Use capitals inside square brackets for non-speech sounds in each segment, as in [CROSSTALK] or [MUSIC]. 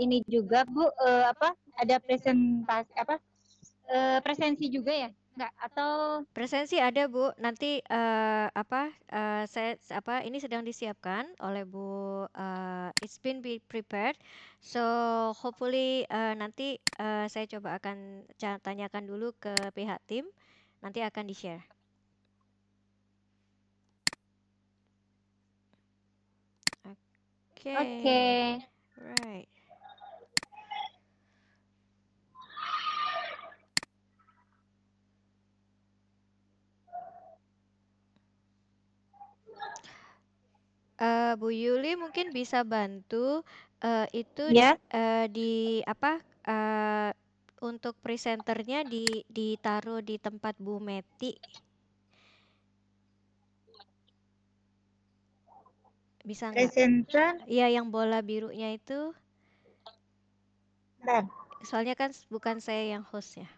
ini juga Bu uh, apa ada presentasi apa uh, presensi juga ya Enggak atau presensi ada Bu nanti uh, apa uh, saya apa ini sedang disiapkan oleh Bu uh, it's been be prepared so hopefully uh, nanti uh, saya coba akan tanyakan dulu ke pihak tim nanti akan di share Oke. Okay. Okay. Right. Uh, Bu Yuli mungkin bisa bantu uh, itu yeah. uh, di apa uh, untuk presenternya di ditaruh di tempat Bu Meti. Bisa nggak? Presenter. Iya yang bola birunya itu. Bentar. Soalnya kan bukan saya yang host ya.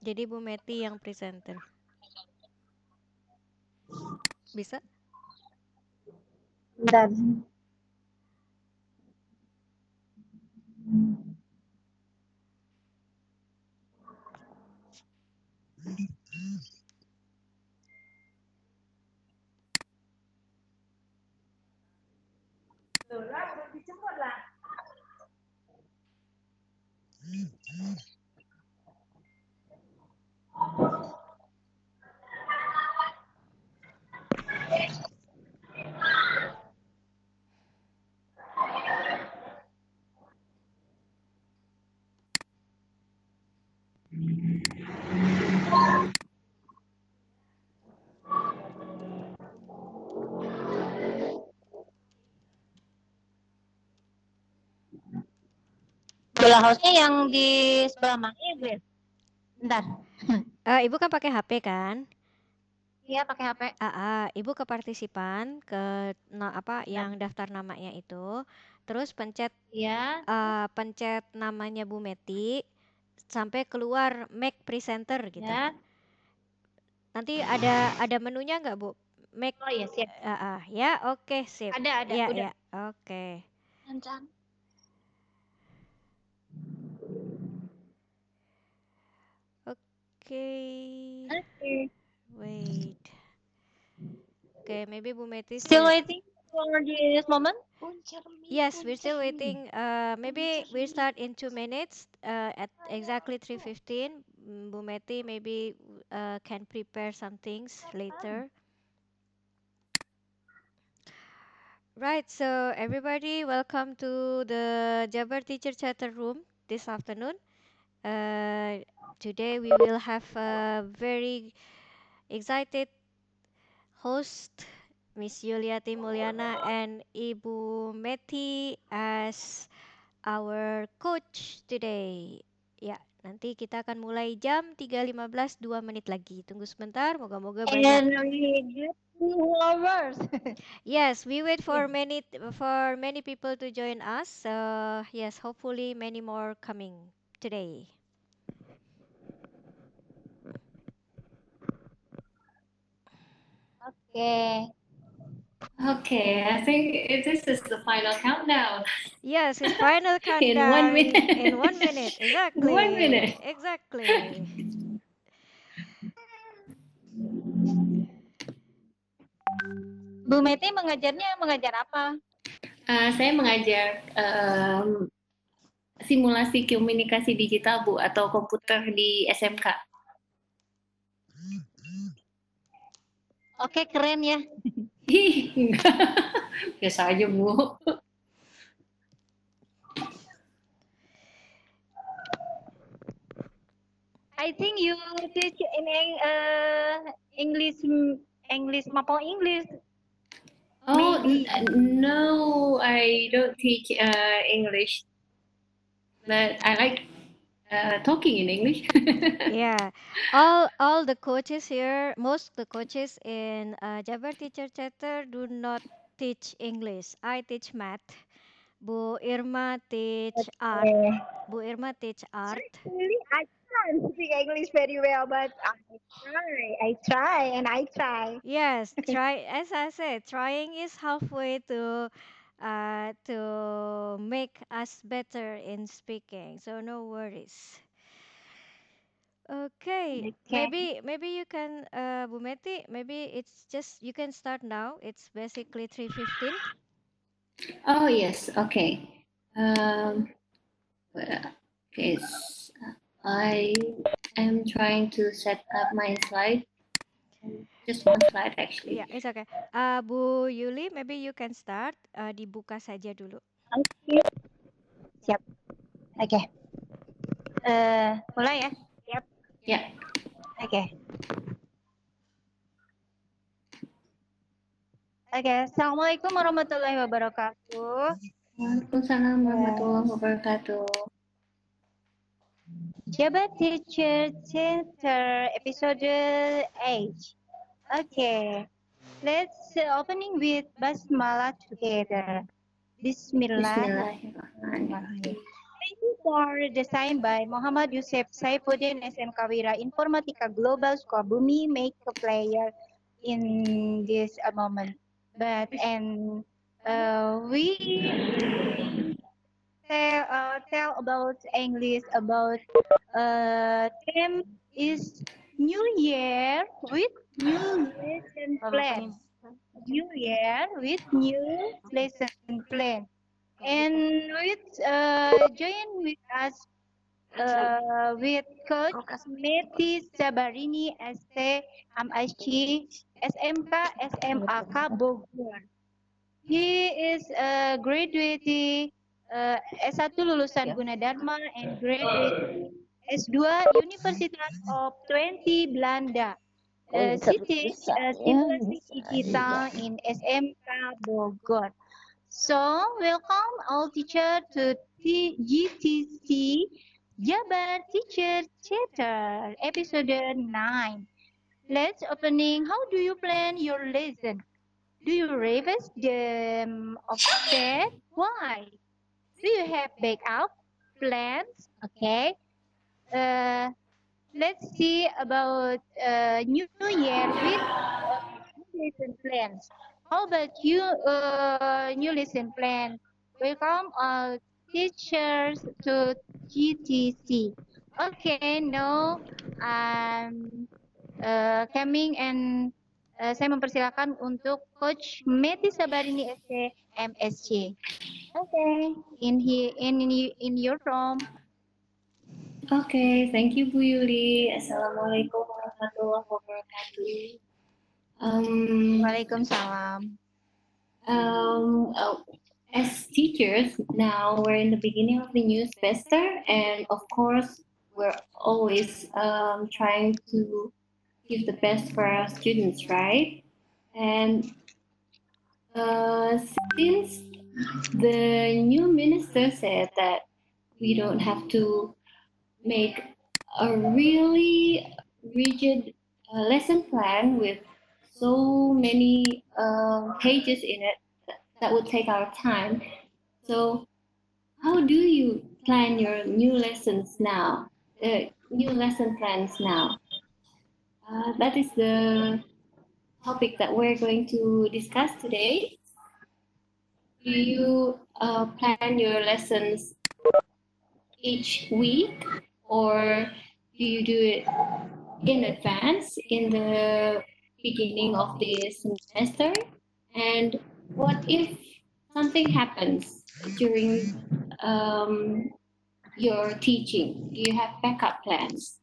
Jadi Bu Meti yang presenter. bisa dan lửa loạn thì chúng gọi là Sebelah hostnya yang di sebelah mana ya? Ya? Bentar. Uh, [LAUGHS] Ibu kan pakai HP kan? Iya, pakai HP. Uh, Ibu ke partisipan ke no, apa yang daftar namanya itu, terus pencet Iya. uh, pencet namanya Bu Meti sampai keluar make presenter gitu. Ya. Nanti ada ada menunya nggak Bu? Make Oh iya, siap. Uh, uh, ya, oke, okay, sip. Ada, ada, ya, udah. Ya, oke. Okay. Okay. Okay. Wait. Okay, maybe Bu Meti still waiting for this moment. Yes, we're still waiting. Uh, maybe we start in two minutes. Uh, at exactly three fifteen. Mm, Bu Meti maybe uh, can prepare some things later. Right, so everybody, welcome to the Jabar Teacher Chatter Room this afternoon. Uh, today we will have a very excited host, Miss Yuliati Mulyana and Ibu Meti as our coach today. Ya, nanti kita akan mulai jam 3.15 2 menit lagi. Tunggu sebentar, moga-moga banyak. [LAUGHS] yes, we wait for many for many people to join us. So, yes, hopefully many more coming today. Okay. Okay, I think this is the final countdown. Yes, it's final [LAUGHS] countdown. in one minute. [LAUGHS] In one minute, exactly. one minute. Exactly. Bu Meti mengajarnya mengajar apa? Uh, saya mengajar um, simulasi komunikasi digital Bu atau komputer di SMK. Oke, keren ya. [LAUGHS] Biasa aja, Bu. I think you teach in uh, English, English, Mapo English. Oh no, I don't teach uh, English, but I like uh, talking in English. [LAUGHS] yeah, all all the coaches here, most the coaches in uh, Jabar Teacher Chatter do not teach English. I teach math. Bu Irma teach art. Bu Irma teach art. Really, I can't speak English very well, but I try. I try and I try. Yes, [LAUGHS] try as I said, trying is halfway to uh to make us better in speaking. So no worries. Okay, Okay. maybe maybe you can uh Bu Meti, maybe it's just you can start now. It's basically 3:15. Oh, yes. Okay. Um, well, okay. s- I am trying to set up my slide. Just one slide, actually. Yeah, it's okay. Uh Bu Yuli, maybe you can start. Uh dibuka saja dulu. Oke. Siap. Oke. Eh, mulai ya. Siap. Yeah. Oke. Oke, Assalamualaikum warahmatullahi wabarakatuh. Waalaikumsalam warahmatullahi wabarakatuh. Jabat Teacher Center episode 8. Okay, let's uh, opening with basmalah together. Bismillah. Bismillahirrahmanirrahim. Thank you for design by Muhammad Yusuf Saifuddin SMK Wira Informatika Global Sukabumi make a player in this uh, moment. But and uh, we tell uh, tell about English about uh theme is New Year with new lesson plan. New Year with new lesson plan. And with uh, join with us uh, with Coach Meti Sabarini ST MHC SMK SMAK Bogor. He is a graduate uh, S1 lulusan Gunadarma and graduate S2 Universitas of Twente Belanda. Uh, teach uh, simulasi digital in SMK Bogor. So, welcome all teacher to T- GTC Jabar Teacher Chatter episode 9. Let's opening. How do you plan your lesson? Do you revise them offset? Why? Do you have backup plans? Okay. Uh, let's see about uh, New Year with uh, new lesson plans. How about you, uh, new lesson plan? Welcome all teachers to GTC. Okay, now um, uh, coming and uh, saya mempersilakan untuk Coach Meti Sabarini SC MSC. Okay, in here in in, in your room. Okay, thank you Bu Yuli. Assalamualaikum warahmatullahi wabarakatuh. Um, Waalaikumsalam. um, uh, as teachers, now we're in the beginning of the new semester, and of course, we're always um, trying to give the best for our students, right? And uh, since the new minister said that we don't have to make a really rigid uh, lesson plan with so many um, pages in it that, would take our time. So, how do you plan your new lessons now? The new lesson plans now. Uh, that is the topic that we're going to discuss today. Do you uh, plan your lessons each week, or do you do it in advance in the beginning of the semester? And what if something happens during um, your teaching? Do you have backup plans?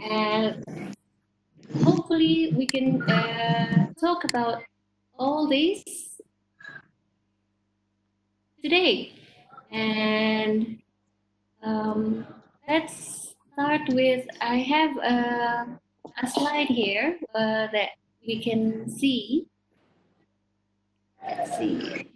And hopefully, we can uh, talk about all this today. And um, let's start with I have a, a slide here uh, that we can see. Let's see.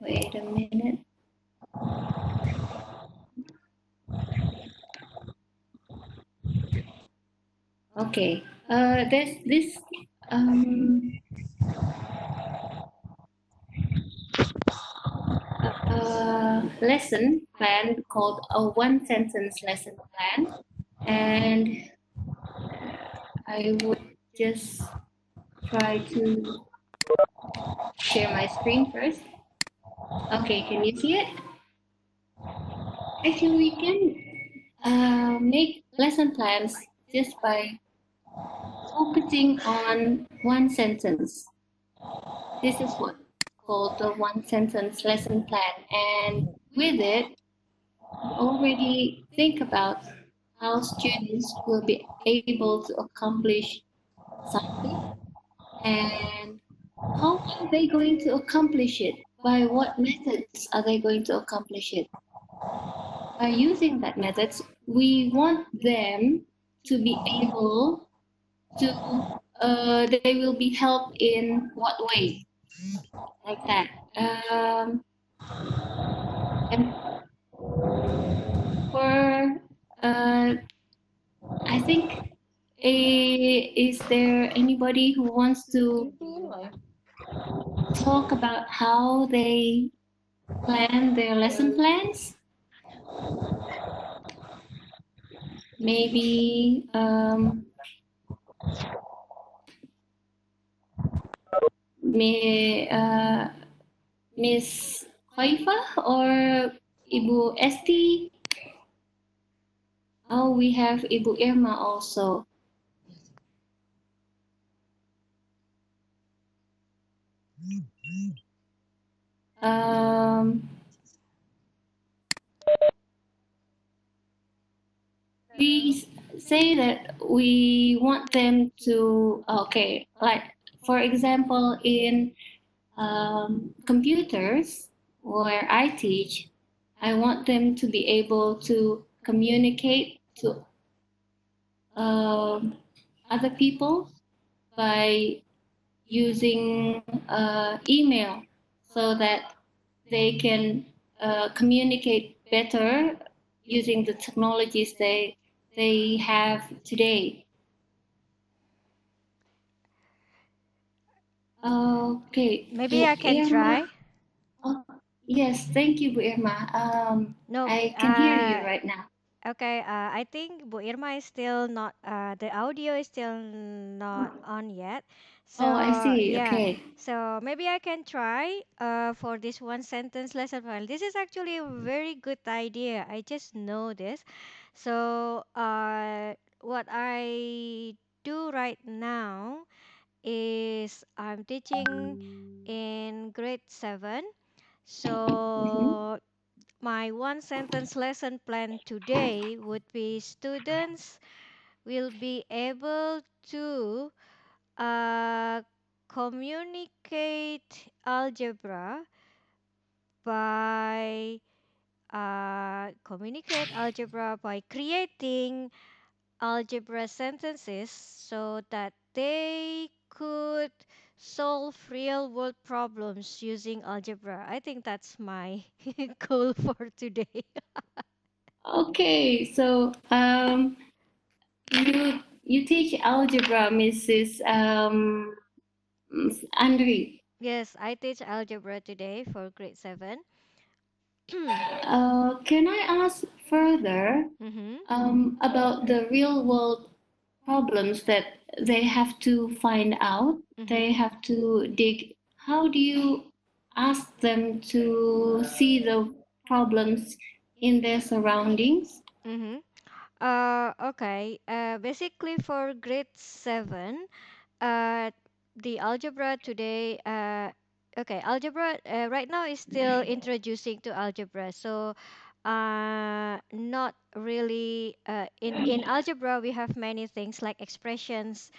Wait a minute. Okay. Uh, there's this um, uh, lesson plan called a one sentence lesson plan, and I would just try to share my screen first. Okay, can you see it? Actually, we can uh, make lesson plans just by focusing on one sentence. This is what called the one sentence lesson plan. And with it, already think about how students will be able to accomplish something and how are they going to accomplish it? By what methods are they going to accomplish it? By using that methods, we want them to be able to, uh, they will be helped in what way? Like that. Um, and for, uh, I think, eh, is there anybody who wants to talk about how they plan their lesson plans? Maybe um, may, uh, Miss Khaifa or Ibu Esti? Oh, we have Ibu Irma also. Um, we say that we want them to, okay, like for example, in um, computers where I teach, I want them to be able to communicate to um, other people by using uh, email so that they can uh, communicate better using the technologies they they have today. Okay. Maybe Bu I can Irma- try. Oh, yes, thank you, Bu Irma. Um, No, I can hear you uh, right now. Okay, uh, I think Bu Irma is still not, uh, the audio is still not on yet. So, oh, I see. yeah, Okay. so maybe I can try uh, for this one sentence lesson plan. This is actually a very good idea. I just know this. So, uh, what I do right now is I'm teaching in grade 7. So, my one sentence lesson plan today would be students will be able to uh, communicate algebra by uh, communicate algebra by creating algebra sentences so that they could solve real world problems using algebra. I think that's my [LAUGHS] goal for today. Okay, so um, you you teach algebra, Mrs. Um, Andri. Yes, I teach algebra today for grade 7. [CLEARS THROAT] Uh, can I ask further mm-hmm. um, about the real world problems that they have to find out? They have to dig. How do you ask them to see the problems in their surroundings? Mm-hmm. Uh, okay. Uh, basically for grade 7, uh, the algebra today, uh, okay, algebra uh, right now is still introducing to algebra. So, uh, not really, uh, in, in [COUGHS] algebra, we have many things like expressions,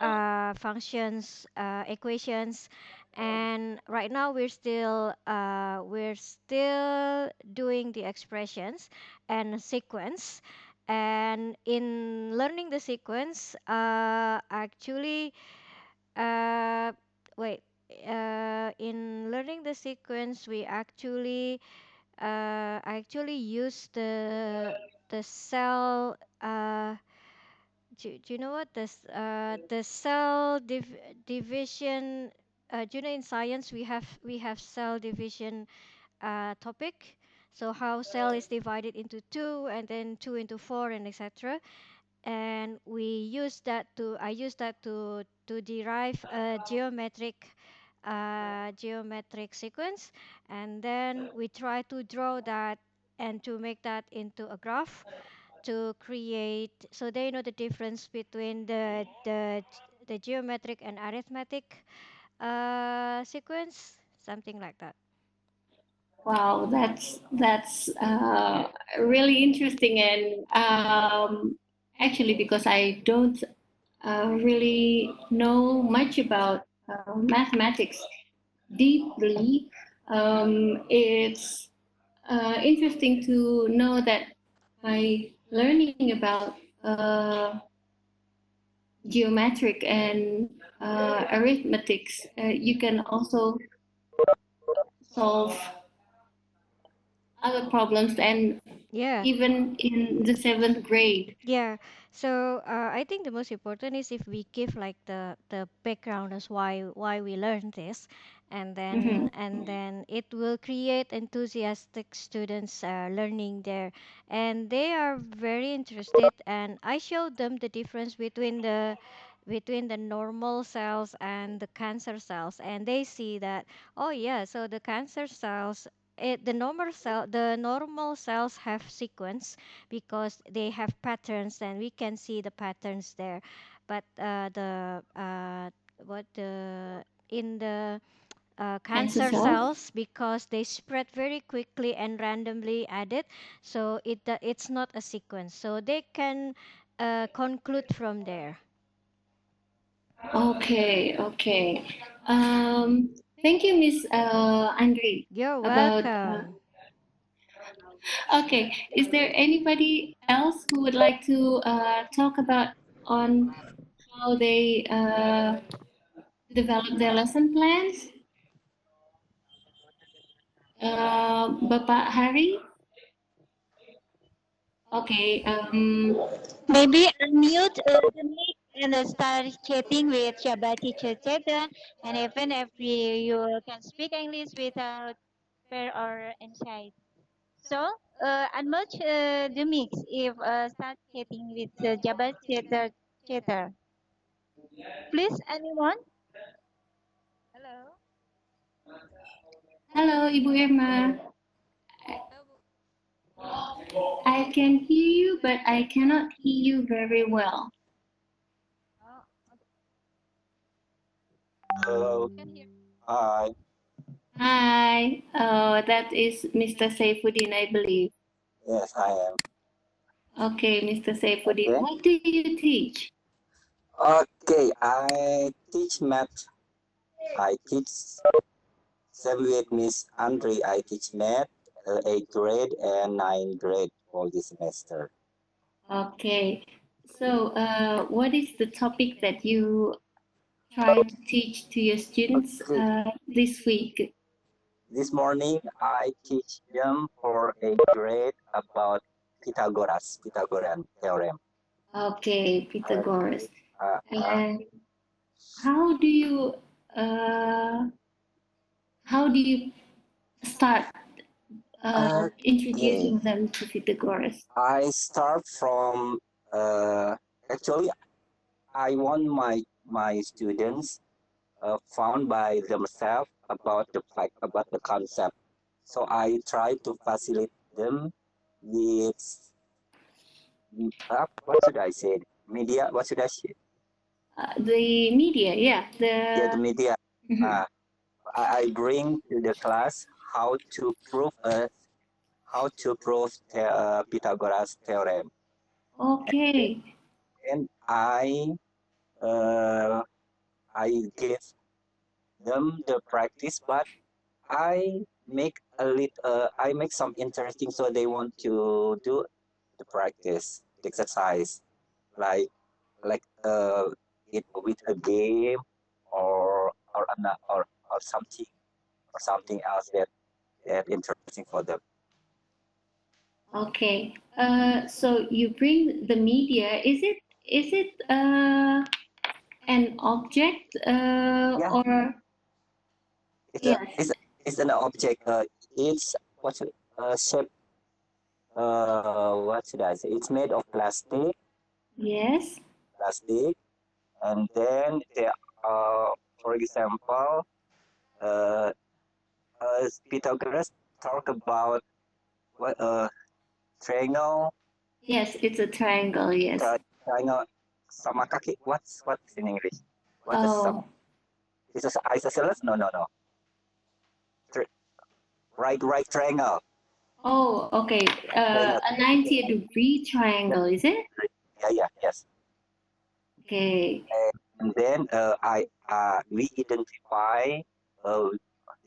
uh, functions, uh, equations, and right now we're still, uh, we're still doing the expressions and sequence. And in learning the sequence, uh, actually, uh, wait, uh, in learning the sequence, we actually uh, actually use the the cell. Uh, do, do you know what the uh, the cell div division? Uh, do you know in science we have we have cell division uh, topic. So how cell is divided into two and then two into four and etc. And we use that to I use that to to derive a geometric uh, geometric sequence, and then we try to draw that and to make that into a graph to create so they know the difference between the the the geometric and arithmetic uh, sequence, something like that. Wow, that's that's uh, really interesting and um, actually because I don't uh, really know much about uh, mathematics deeply, um, it's uh, interesting to know that by learning about uh, geometric and uh, arithmetics, uh, you can also solve other problems and Yeah. even in the seventh grade. Yeah. So uh, I think the most important is if we give like the the background as why why we learn this, and then Mhm. and then it will create enthusiastic students uh, learning there, and they are very interested. And I showed them the difference between the between the normal cells and the cancer cells, and they see that oh yeah, so the cancer cells. It, the normal cell the normal cells have sequence because they have patterns and we can see the patterns there but uh, the uh, what the in the uh, Cancer cancer cells? cells because they spread very quickly and randomly added so it uh, it's not a sequence so they can uh, conclude from there Okay, okay. Um, thank you, Miss uh, Andre. you're About uh, welcome okay, is there anybody else who would like to uh, talk about on how they uh, develop their lesson plans? Uh, Bapak Hari? Okay. Um, Maybe unmute uh, the mic and uh, start chatting with Jabar Teacher Chatter. And even if you, you can speak English without fear or anxiety. So, uh, unmute uh, the mix if uh, start chatting with uh, Jabar Chatter. Chatter. Please, anyone? Hello. hello, Ibu Irma. I can hear you, but I cannot hear you very well. Hello. Hi. Hi, Oh, that is Mr. Saifuddin, I believe. Yes, I am. Okay, Mr. Saifuddin, Okay. what do you teach? Okay, I teach math. I teach same with Miss Andre. I teach math, uh, eighth grade and ninth grade all this semester. Okay, so uh, what is the topic that you try to teach to your students uh, this week? This morning I teach them for a grade about Pythagoras, Pythagorean theorem. Okay, Pythagoras. Uh, uh, And how do you uh, how do you start uh, introducing them to Pythagoras? I start from uh, actually I want my my students uh, found by themselves about the fact about the concept. So I try to facilitate them with uh, what should I say? Media what should I say? Uh, the media, yeah, the, yeah the media. Mhm. uh, I, bring to the class how to prove uh, how to prove the, uh, Pythagoras theorem. Okay, and I uh, I give them the practice, but I make a lit uh, I make some interesting so they want to do the practice, the exercise, like like uh it with a game or or or about something or something else that that interesting for them. Okay. Uh, so you bring the media. Is it is it uh, an object uh, Yeah. or It's a, it's, it's an object. Uh, it's what's it, uh, shape. Uh, what should I say? It's made of plastic, yes? plastic, and then there are, for example, uh, uh, Pythagoras talk about what uh, triangle, Yes, it's a triangle. Yes. triangle, sama kaki. What's what's in English? What is Oh, some? Is it isosceles? No, no, no. Tri- right, right triangle. oh, okay. Uh, a 90 degree triangle, is it? Yeah, yeah, yes. Okay. And then uh, I uh, we identify uh,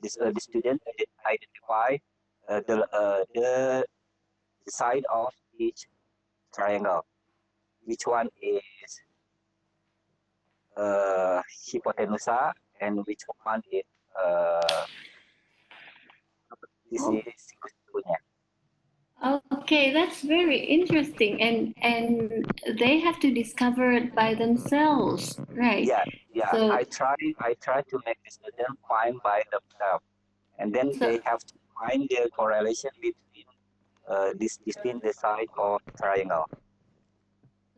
this uh, the student identify uh, the uh, the the side of each triangle. Which one is uh, hypotenusa and which one is uh, this is. Okay, that's very interesting. And and they have to discover it by themselves, right? Yeah, yeah. So- I try I try to make the student find by themselves, and then So- they have to find the correlation between uh, this between the side of triangle.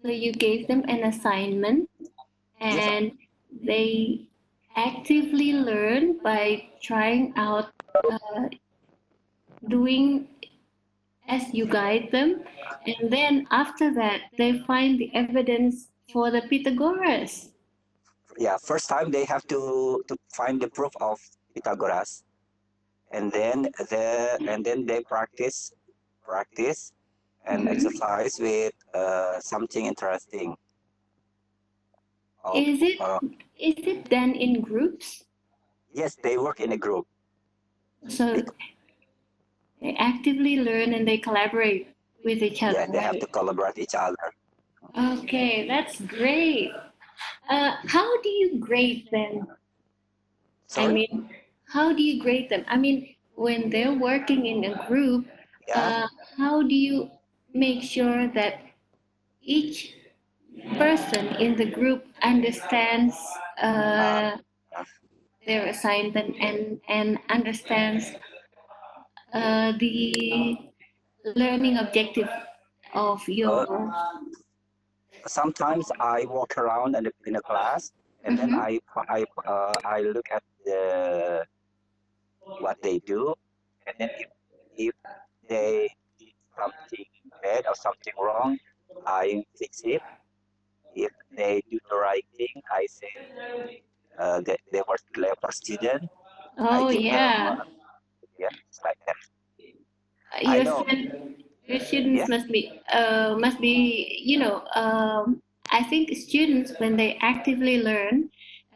So you gave them an assignment and they actively learn by trying out uh, doing as you guide them. And then after that, they find the evidence for the Pythagoras. Yeah, first time they have to to find the proof of Pythagoras, and then the and then they practice practice and Mhm. exercise with uh, something interesting. Oh, Is it uh, is it done in groups? yes, they work in a group. So they actively learn and they collaborate with each other. Yeah, they have to collaborate each other. Okay, that's great. Uh, how do you grade them? I mean, how do you grade them? I mean, when they're working in a group, yeah. uh, how do you make sure that each person in the group understands uh, their assignment and and understands uh, the learning objective of your sometimes I walk around in a, in a class and then I I uh, I look at the what they do and then if if they did something bad or something wrong, I fix it. If they do the right thing, I say uh, that they were clever student. Oh give them, yeah uh, yeah, it's like that. Your know. your students Yeah. must be uh, must be you know um, I think students when they actively learn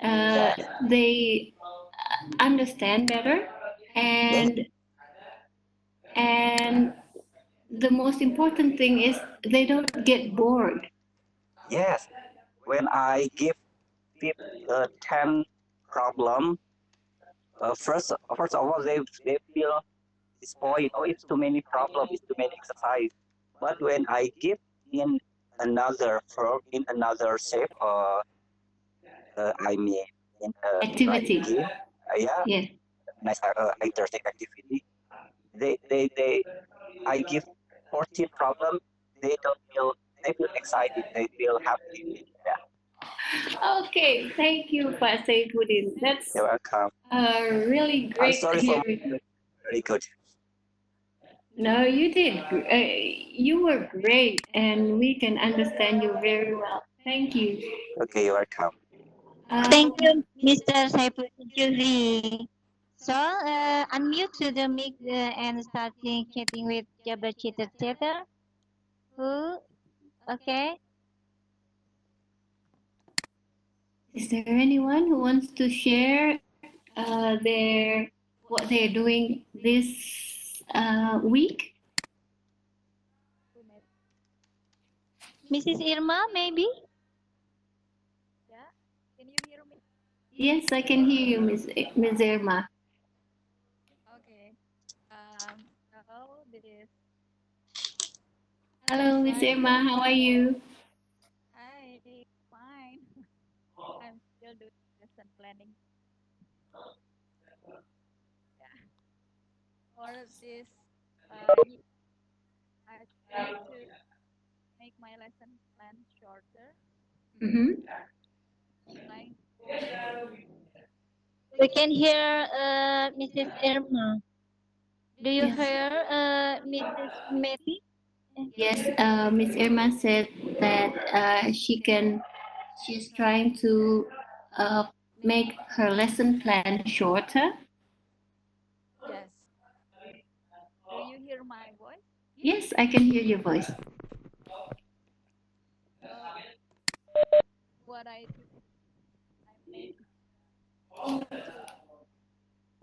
uh, they uh, understand better and and the most important thing is they don't get bored Yes, when I give people uh, ten problem, uh, first first of all they they feel disappointed. Oh, it's too many problems, it's too many exercise. But when I give in another for in another shape, uh, uh, I mean in a Activity. uh, yeah, yeah nice uh, interesting activity. They they they I give fourteen problem. They don't feel they feel excited. They feel happy. with that. okay thank you Pak Saifuddin that's You're welcome. uh, really great. I'm great sorry for very good. No, you did. Uh, you were great, and we can understand you very well. Thank you. Okay, you're welcome. Uh, Thank you, Mr. Saifuddin Jufri. So, uh, unmute to the mic uh, and starting chatting with Jabar Teacher Chatter. Who? Okay. Is there anyone who wants to share uh, their what they're doing this uh, week? Mrs. Irma, maybe? Yes, I can hear you, Miss Miss Irma. Okay. Um, so this. Hello, Miss Irma. How are you? Hi, fine. [LAUGHS] I'm still doing lesson planning. Yeah. For this, uh, I try to make my lesson plan shorter. Mm-hmm. Like, We can hear uh, Mrs. Irma. Do you Yes. hear uh, Mrs. Mary? Yes, uh, Miss Irma said that uh, she can. She's trying to uh, make her lesson plan shorter. yes. Do you hear my voice? Yes, I can hear your voice. Uh, what I do, I make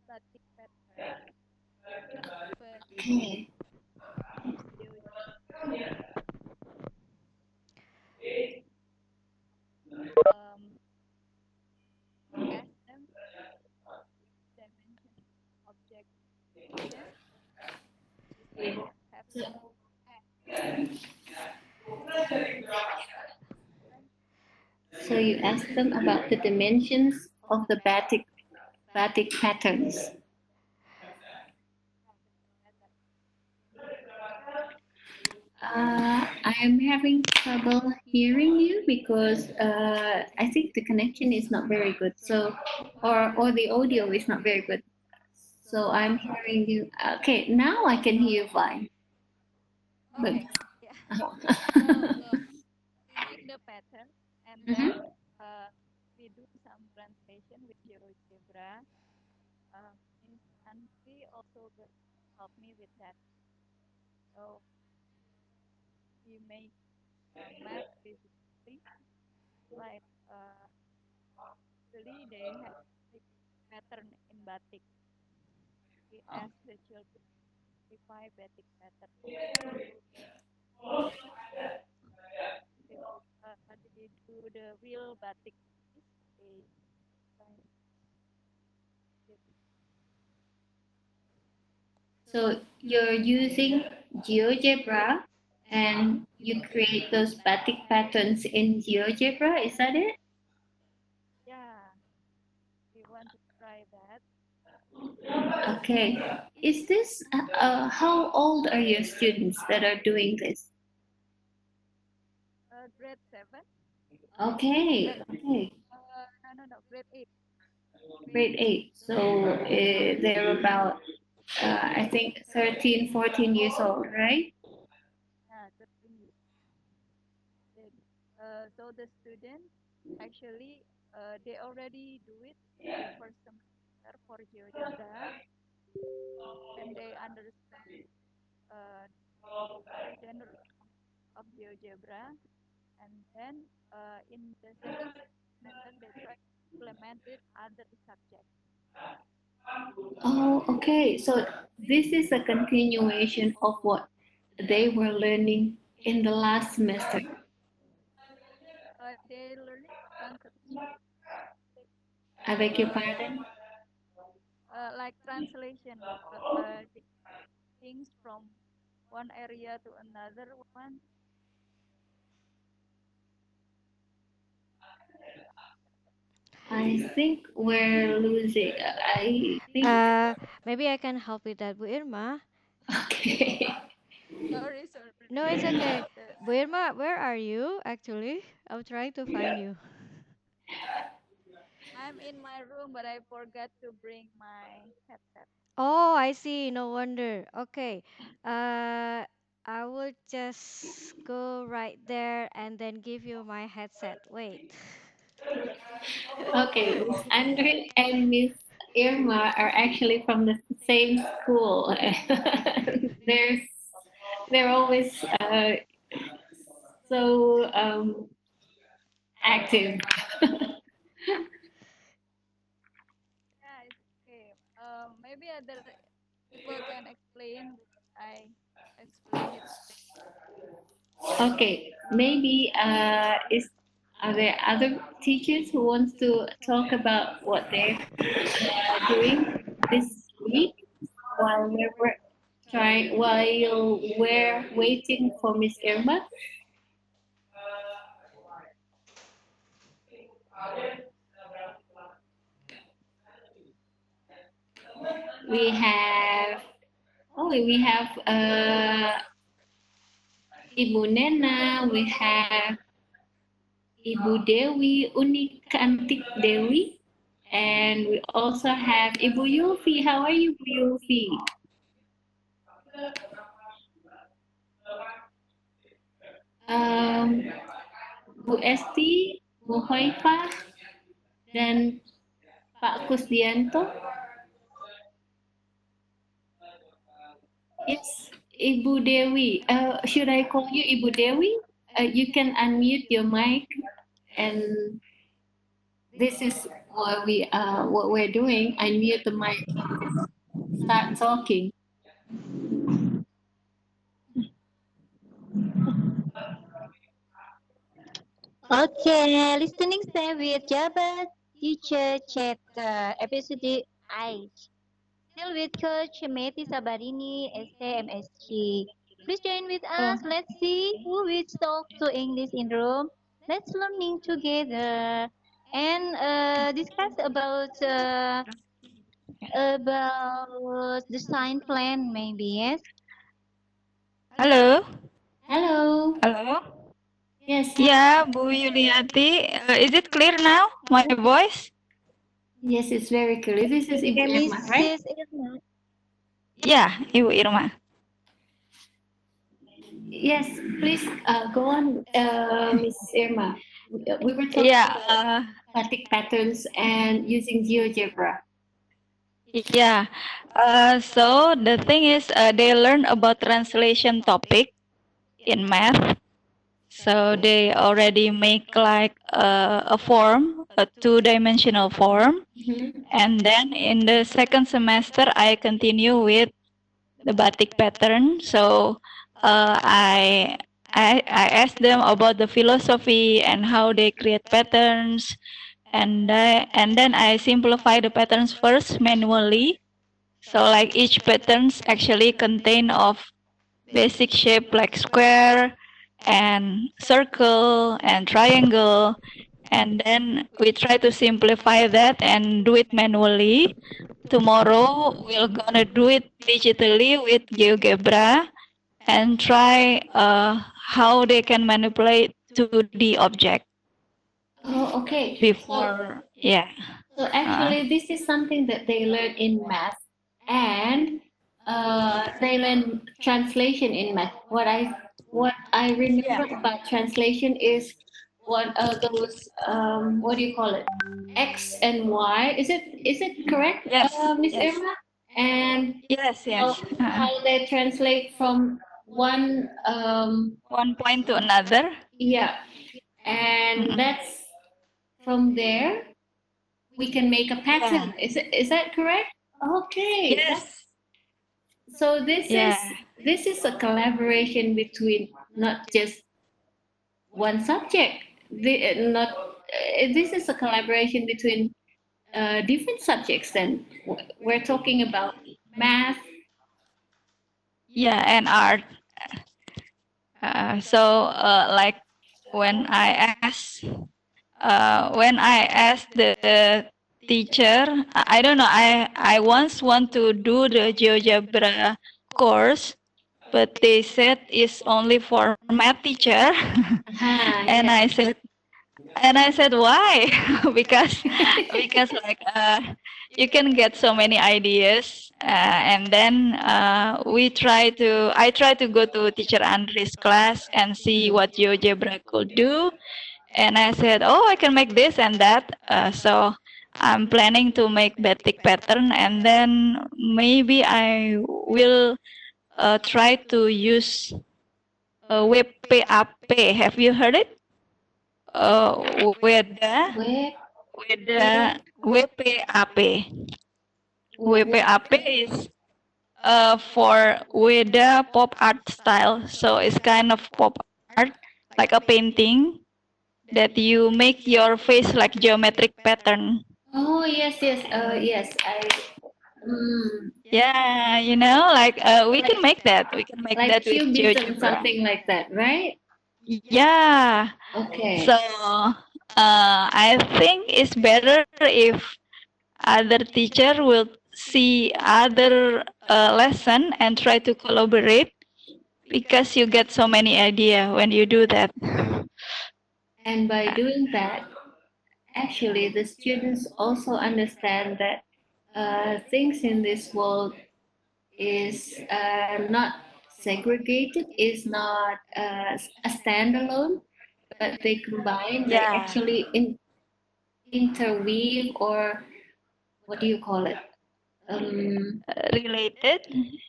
static pattern. But Okay. So you ask them about the dimensions of the batik batik patterns. Uh, I am having trouble hearing you because uh, I think the connection is not very good. So, or or the audio is not very good. So I'm hearing you. Okay, now I can hear you fine. Okay yeah uh, so uh, the pattern and then Mhm. uh, we do some translation with GeoGebra uh, Miss Andri also help me with that so we make a map basically like uh, actually they have a pattern in batik. We ask the children to define batik pattern. If uh, they do the real batik? They so you're using GeoGebra and you create those batik patterns in GeoGebra. Is that it? yeah we want to try that Okay. Is this uh, uh, how old are your students that are doing this? uh, grade 7 Okay. Okay. uh, no no no grade 8 Grade eight. So uh, they're about uh, I think 13, 14 years old, right? yeah 13 years. Then, uh, so the students actually uh, they already do it first semester for GeoGebra and they understand uh, general of GeoGebra and then uh, in the second semester they try to implement it other subjects Oh, okay. So this is a continuation of what they were learning in the last semester. They learning translation I beg your pardon? uh, like translation uh, things from one area to another one I think we're losing. I think. Uh, maybe I can help with that, Bu Irma. Okay. sorry sorry No, it's okay. The- Bu Irma, where are you actually? I'm trying to find you. I'm in my room but I forgot to bring my headset Oh, I see. No wonder. Okay. Uh, I will just go right there and then give you my headset. Wait. Okay, Miss Andre and Miss Irma are actually from the same school. [LAUGHS] they're they're always uh, so um, active. yeah it's okay. Um maybe other people can explain. I explain it. Okay, maybe uh, is Are there other teachers who wants to talk about what they're uh, doing this week while we're we're trying while we're waiting for Miss Irma? We have oh we have uh Ibu Nena, we have Ibu Dewi, Unikantik Dewi, and we also have Ibu Yulfi. How are you, Ibu Yulfi? Um, Bu Esti, Bu Hoifa, dan Pak Kusdianto. Yes, Ibu Dewi. Uh, should I call you Ibu Dewi? Uh, you can unmute your mic, and this is what we uh what we're doing. Unmute the mic. Start talking. Okay, listening stay with Jabar Teacher Chatter Episode 8. Still with Coach Meti Sabarini, STMSG. Please join with us. Let's see who will talk to English in room. Let's learning together and uh, discuss about uh, about the sign plan maybe yes. Hello. Hello. halo. Yes. Ya, Bu Yuliati. Uh, is it clear now, my voice? Yes, it's very clear. This is Ibu Irma, right? Irma. Ya, Ibu Irma. Yes. Please uh, go on, uh, Miss Irma. We were talking Ya, about uh, static patterns and using GeoGebra. yeah. Uh, so the thing is, uh, they learn about translation topic in math. So they already make like uh, a form, a two-dimensional form. Mhm. And then in the second semester, I continue with the batik pattern. So uh, I, I I asked them about the philosophy and how they create patterns, and I, and then I simplify the patterns first manually. So like each patterns actually contain of basic shape like square and circle and triangle. And then we try to simplify that and do it manually. Tomorrow we're gonna do it digitally with GeoGebra and try uh, how they can manipulate 2D object. Oh, okay. before yeah. So actually, this is something that they learn in math, and uh, they learn translation in math. What I what I remember about translation is what are those um, what do you call it? X and Y. Is it is it correct, Yes, uh, Miss yes. Irma? And yes yes how, how they translate from one um, one point to another yeah, and Mm-mm. that's from there we can make a pattern. Is it is that correct? Okay. yes So this Yeah. is this is a collaboration between not just one subject. The, not uh, this is a collaboration between uh, different subjects. Then we're talking about math. Yeah, and art. Uh, so, uh, like when I asked, uh, when I asked the teacher, I don't know. I I once want to do the GeoGebra course, but they said it's only for math teacher, Ah, [LAUGHS] and yeah. I said, and I said why? [LAUGHS] because [LAUGHS] because like uh, you can get so many ideas uh, and then uh, we try to i try to go to teacher andre's class and see what GeoGebra could do and i said oh i can make this and that uh, so i'm planning to make batik pattern and then maybe i will uh, try to use uh, WPAP. Have you heard it? Uh, Wedha Wedha WPAP. WPAP is uh, for Wedha pop art style. So it's kind of pop art, like a painting. that you make your face like geometric pattern. Oh yes, yes, uh, yes. I. Mm, Yeah, you know, like uh, we can make that. We can make like that with GeoGebra. something like that, right? Yeah. Okay. So uh, I think it's better if other teacher will see other uh, lesson and try to collaborate because you get so many idea when you do that. And by doing that, actually, the students also understand that uh, things in this world is uh, not segregated, is not uh, a standalone, but they combine, they actually in, interweave or what do you call it? Um, related.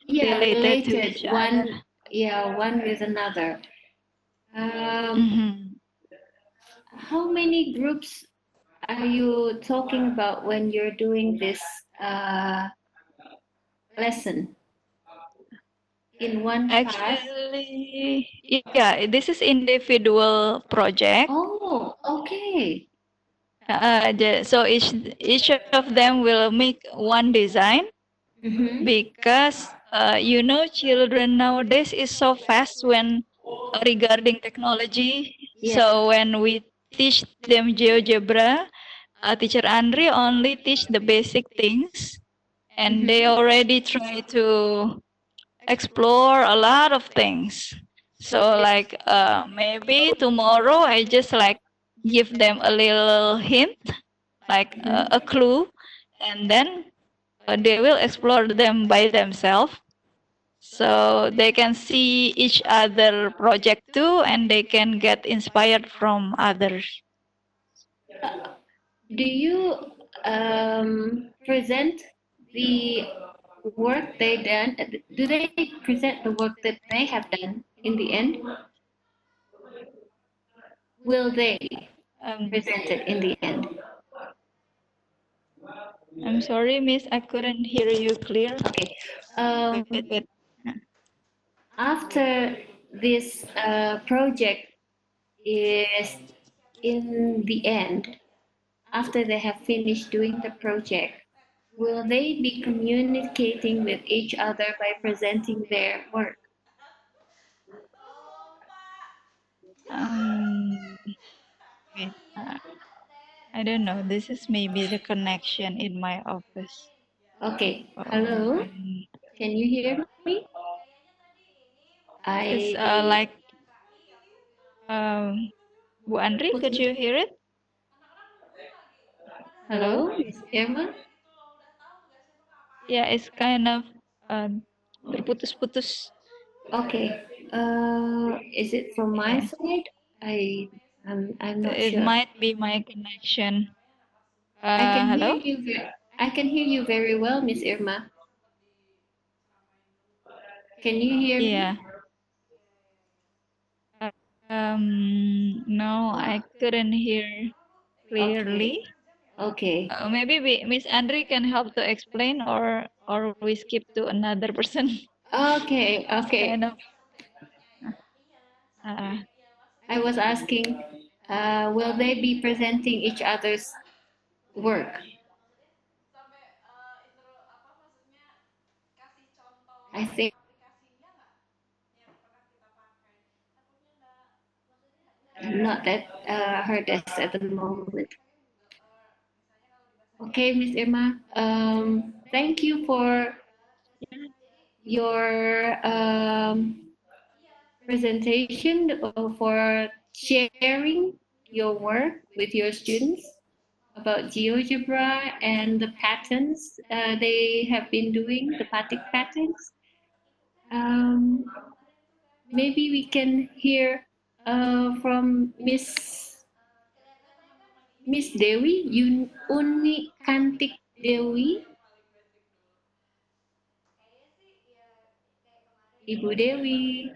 yeah, Related related, one, yeah, one with another. Um, Mhm. How many groups are you talking about when you're doing this uh, lesson? In one class? Actually, yeah, this is individual project. Oh, okay. Uh, the- so each each of them will make one design Mhm. because uh, you know children nowadays is so fast when regarding technology. Yes. So when we teach them GeoGebra, uh, teacher Andri only teach the basic things, and they already try to explore a lot of things. So like uh, maybe tomorrow I just like give them a little hint, like uh, a clue, and then uh, they will explore them by themselves. So they can see each other project too, and they can get inspired from others. Do you um, present the work they done? Do they present the work that they have done in the end? Will they Um, present it in the end? I'm sorry, Miss, I couldn't hear you clear. Okay. Um, Wait, wait, wait. After this uh, project is in the end, after they have finished doing the project, will they be communicating with each other by presenting their work? Um, wait, uh, I don't know. This is maybe the connection in my office. Okay. Hello. Can you hear me? I It's uh, like, um, Bu Andri, could you hear it? hello, Miss Irma. Yeah, it's kind of um, terputus-putus. Okay. Uh, is it from my Okay. side? I I'm I'm not It sure. might be my connection. I Uh, can hello? hear you. Ve- I can hear you very well, Miss Irma. Can you hear me? Um, no, I couldn't hear clearly. Okay. Uh, maybe we, Miss Andri can help to explain, or or we skip to another person. Okay. Okay. kind of. Uh, I was asking, uh, will they be presenting each other's work? I think not that uh, her desk at the moment. Okay, Miss Irma. Um, thank you for your um, presentation for sharing your work with your students about GeoGebra and the patterns uh, they have been doing, the batik patterns. Um, maybe we can hear uh, from Miss Miss Dewi, Yun Uni Kantik Dewi. Ibu Dewi.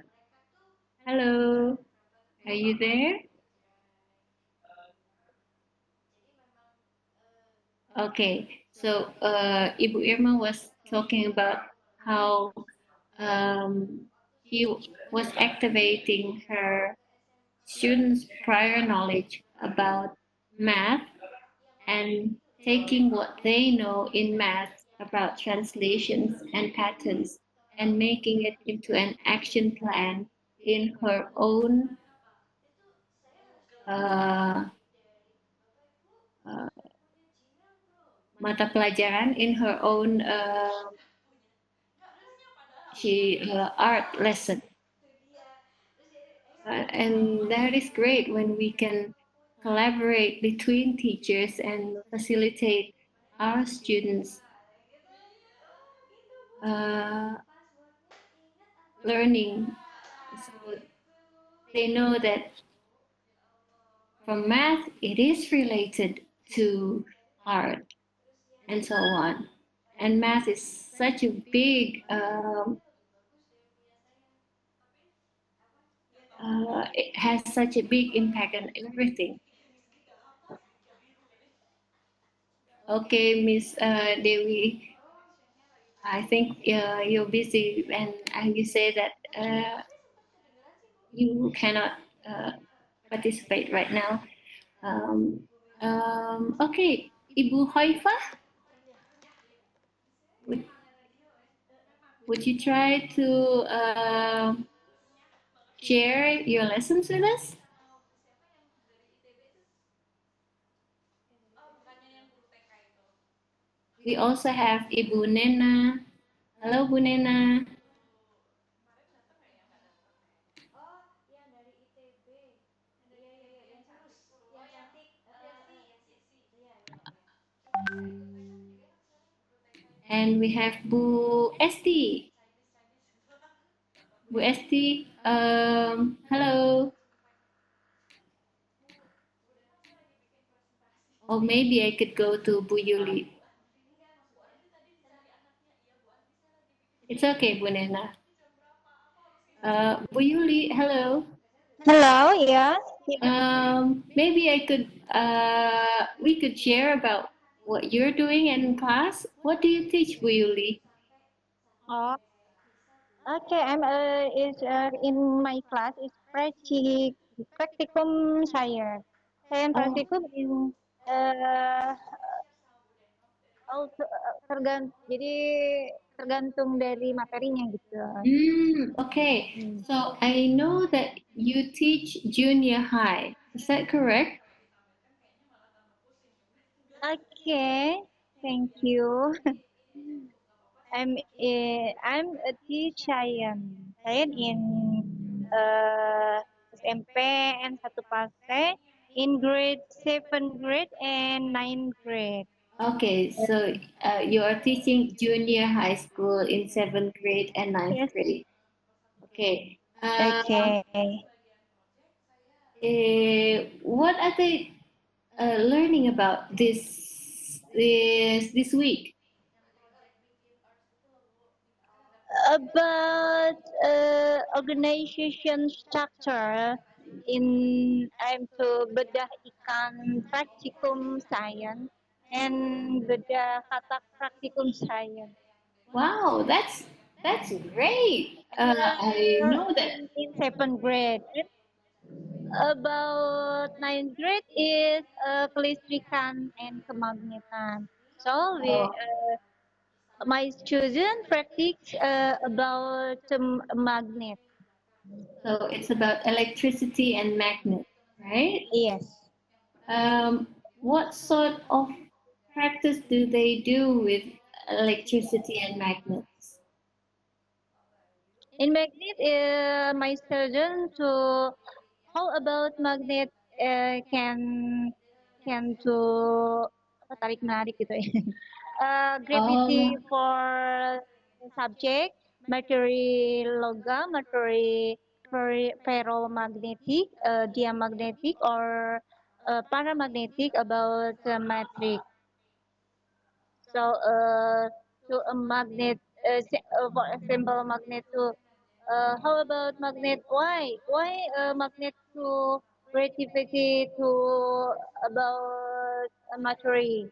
Hello. Are you there? Okay. So uh, Ibu Irma was talking about how um, he was activating her students' prior knowledge about math and taking what they know in math about translations and patterns and making it into an action plan in her own uh, uh, mata pelajaran in her own uh, she uh, art lesson uh, and that is great when we can collaborate between teachers and facilitate our students uh, learning. So they know that from math it is related to art and so on. And math is such a big um, uh, it has such a big impact on everything. Okay miss uh, dewi. I think uh, you're busy and, and you say that uh, you cannot uh, participate right now. Um, um, okay, Ibu Haifah, would, would you try to uh, share your lessons with us? We also have Ibu Nena. Hello, Bu Nena. And we have Bu Esti. Bu Esti, um, hello. Or maybe I could go to Bu Yuli. It's okay, Bu Nena. Uh, Bu Yuli, hello. Hello, yeah. Um, maybe I could, uh, we could share about what you're doing in class. What do you teach, Bu Yuli? Oh, okay. I'm uh, is uh, in my class is practic practicum science. Saya Oh. practicum in uh, also, tergantung jadi tergantung dari materinya gitu. Mm, okay. So I know that you teach junior high. Is that correct? Okay, thank you. [LAUGHS] I'm uh, I'm a teacher. Saya in uh, SMP and satu fase in grade seven grade and nine grade. Okay, so uh, you are teaching junior high school in seventh grade and ninth Yes. grade. Okay. Uh, Okay. eh, what are they uh, learning about this this this week? About uh, organization structure in I'm to bedah ikan practicum science and bedah kata practicum science. Wow, that's that's great. Uh, I know that. in seventh grade. About ninth grade is uh, kelistrikan and kemagnetan. So we, Oh. uh, my student practice uh, about um, magnet. So it's about electricity and magnet, right? Yes. Um, what sort of practice do they do with electricity and magnets? In magnet, uh, my student to how about magnet uh, can can to tarik menarik gitu [LAUGHS] ya. Uh, gravity for subject, materi logam, materi fer- ferromagnetic, uh, diamagnetic, or uh, paramagnetic about uh, metric. So, uh, to a magnet, uh, uh, for example, magnet to, uh, how about magnet? Why? Why uh, magnet to relativity to about a material?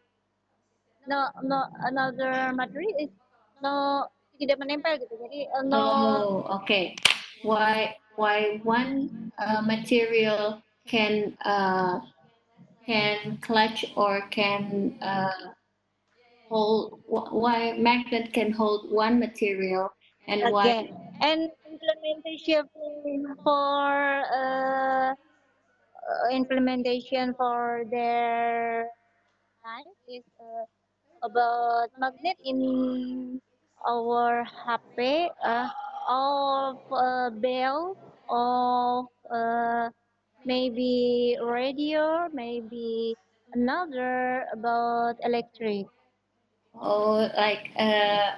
No, no, another material is no tidak menempel gitu. Jadi uh, no. Oh, okay. Why why one uh, material can uh, can clutch or can uh, hold why magnet can hold one material and why And implementation for uh, uh, implementation for their is uh, about magnet in our HP uh, of uh, bell of uh, maybe radio, maybe another about electric. oh like uh,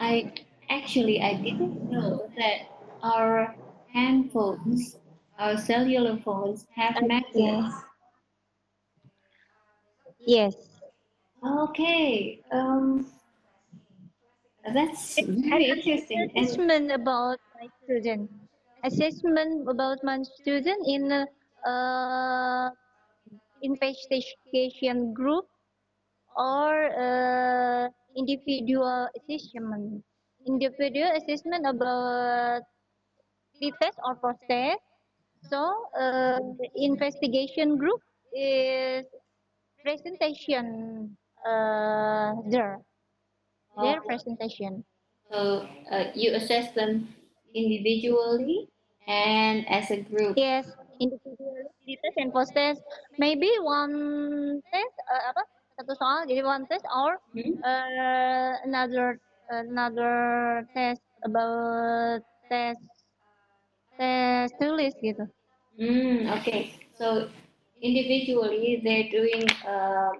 I actually I didn't know that our handphones our cellular phones have magnets. Yes. Okay. Um, that's very interesting. And assessment about my student. Assessment about my student in a uh, investigation group or uh, individual assessment. Individual assessment about the test or process. So uh, investigation group is presentation uh, there. Their Oh. presentation. so uh, you assess them individually and as a group. Yes, individual test and post test. Maybe one test uh, apa satu soal jadi one test or Hmm? uh, another another test about test test tulis gitu. Mm, okay. So individually, they're doing uh,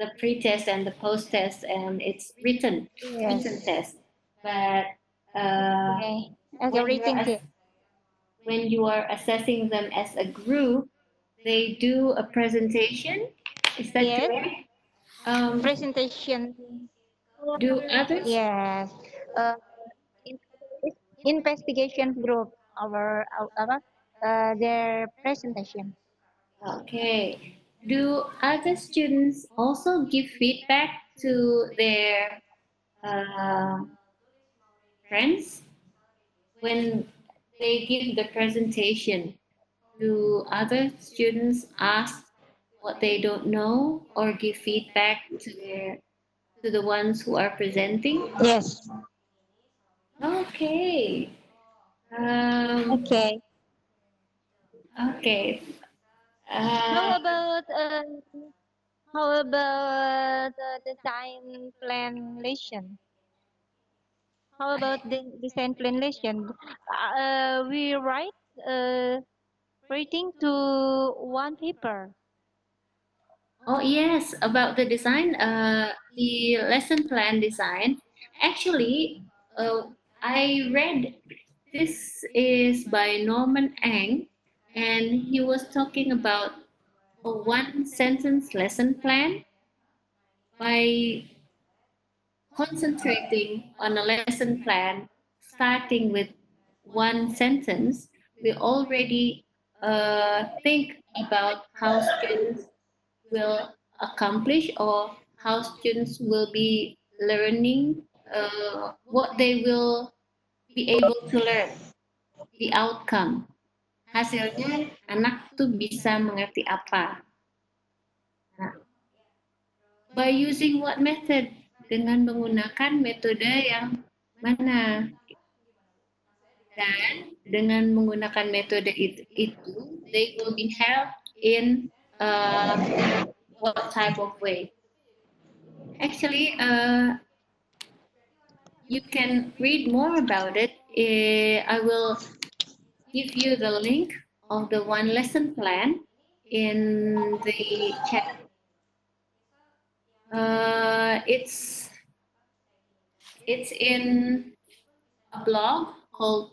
the pre-test and the post-test, and it's written written test. But uh, Okay. As when you are written ass- test. when you are assessing them as a group, they do a presentation. Is that Yes. correct? Um, Presentation. do others? Yes. Uh, investigation group. Our, our uh, their presentation. Okay. Do other students also give feedback to their uh, friends when they give the presentation? Do other students ask what they don't know or give feedback to their to the ones who are presenting? Yes. Okay. Um, Okay. okay. How Uh, about uh, how about uh, design plan lesson? How about the design plan lesson? Uh, we write uh, writing to one paper. Oh yes, about the design, uh, the lesson plan design. Actually, uh, I read this is by Norman Ang, and he was talking about a one sentence lesson plan by concentrating on a lesson plan, starting with one sentence. We already uh, think about how students will accomplish or how students will be learning uh, what they will be able to learn the outcome hasilnya anak tuh bisa mengerti apa nah, by using what method dengan menggunakan metode yang mana dan dengan menggunakan metode itu, itu they will be helped in uh, what type of way? Actually, uh, you can read more about it. Uh, I will give you the link of the one lesson plan in the chat. Uh, it's it's in a blog called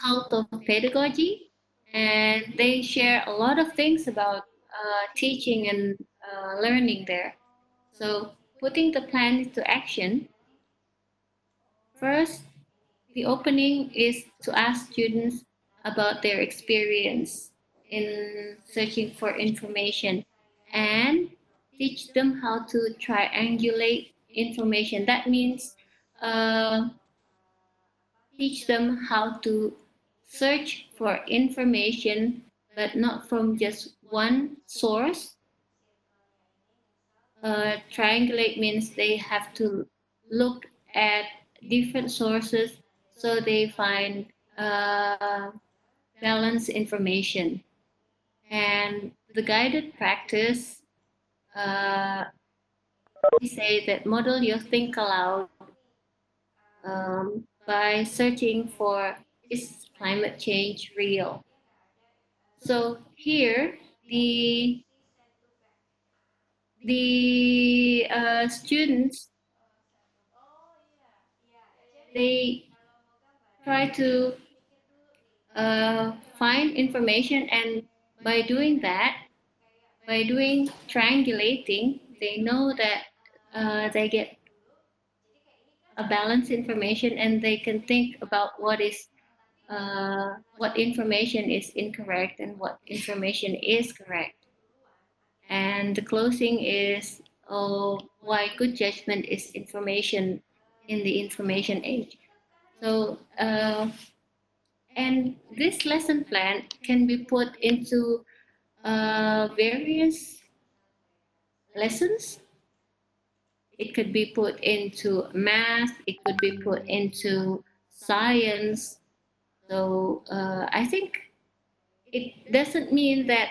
Cult of Pedagogy, and they share a lot of things about uh, teaching and uh, learning there. So, putting the plan into action, first, the opening is to ask students about their experience in searching for information and teach them how to triangulate information. That means uh, teach them how to search for information, but not from just one source. Uh, triangulate means they have to look at different sources so they find uh, balanced information. And the guided practice, uh, we say that model your think aloud um, by searching for is climate change real? So here, the the uh, students they try to uh, find information and by doing that by doing triangulating they know that uh, they get a balanced information and they can think about what is uh, what information is incorrect and what information is correct and the closing is oh, why good judgment is information in the information age. So, uh, and this lesson plan can be put into uh, various lessons. It could be put into math, it could be put into science. So uh, I think it doesn't mean that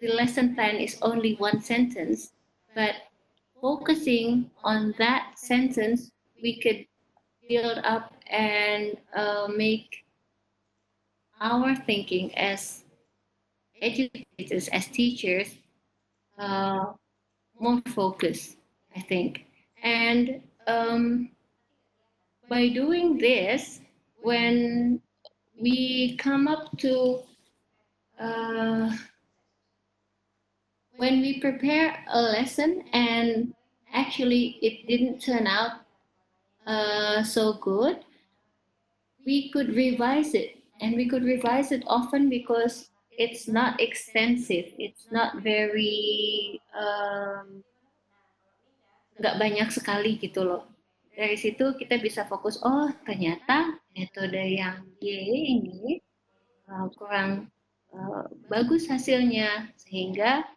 the lesson plan is only one sentence, but focusing on that sentence, we could build up and uh, make our thinking as educators, as teachers, uh, more focused, I think. And um, by doing this, when we come up to uh, when we prepare a lesson and actually it didn't turn out uh, so good, we could revise it. And we could revise it often because it's not extensive. It's not very, um, nggak banyak sekali gitu loh. Dari situ kita bisa fokus, oh ternyata metode yang Y ini uh, kurang uh, bagus hasilnya. Sehingga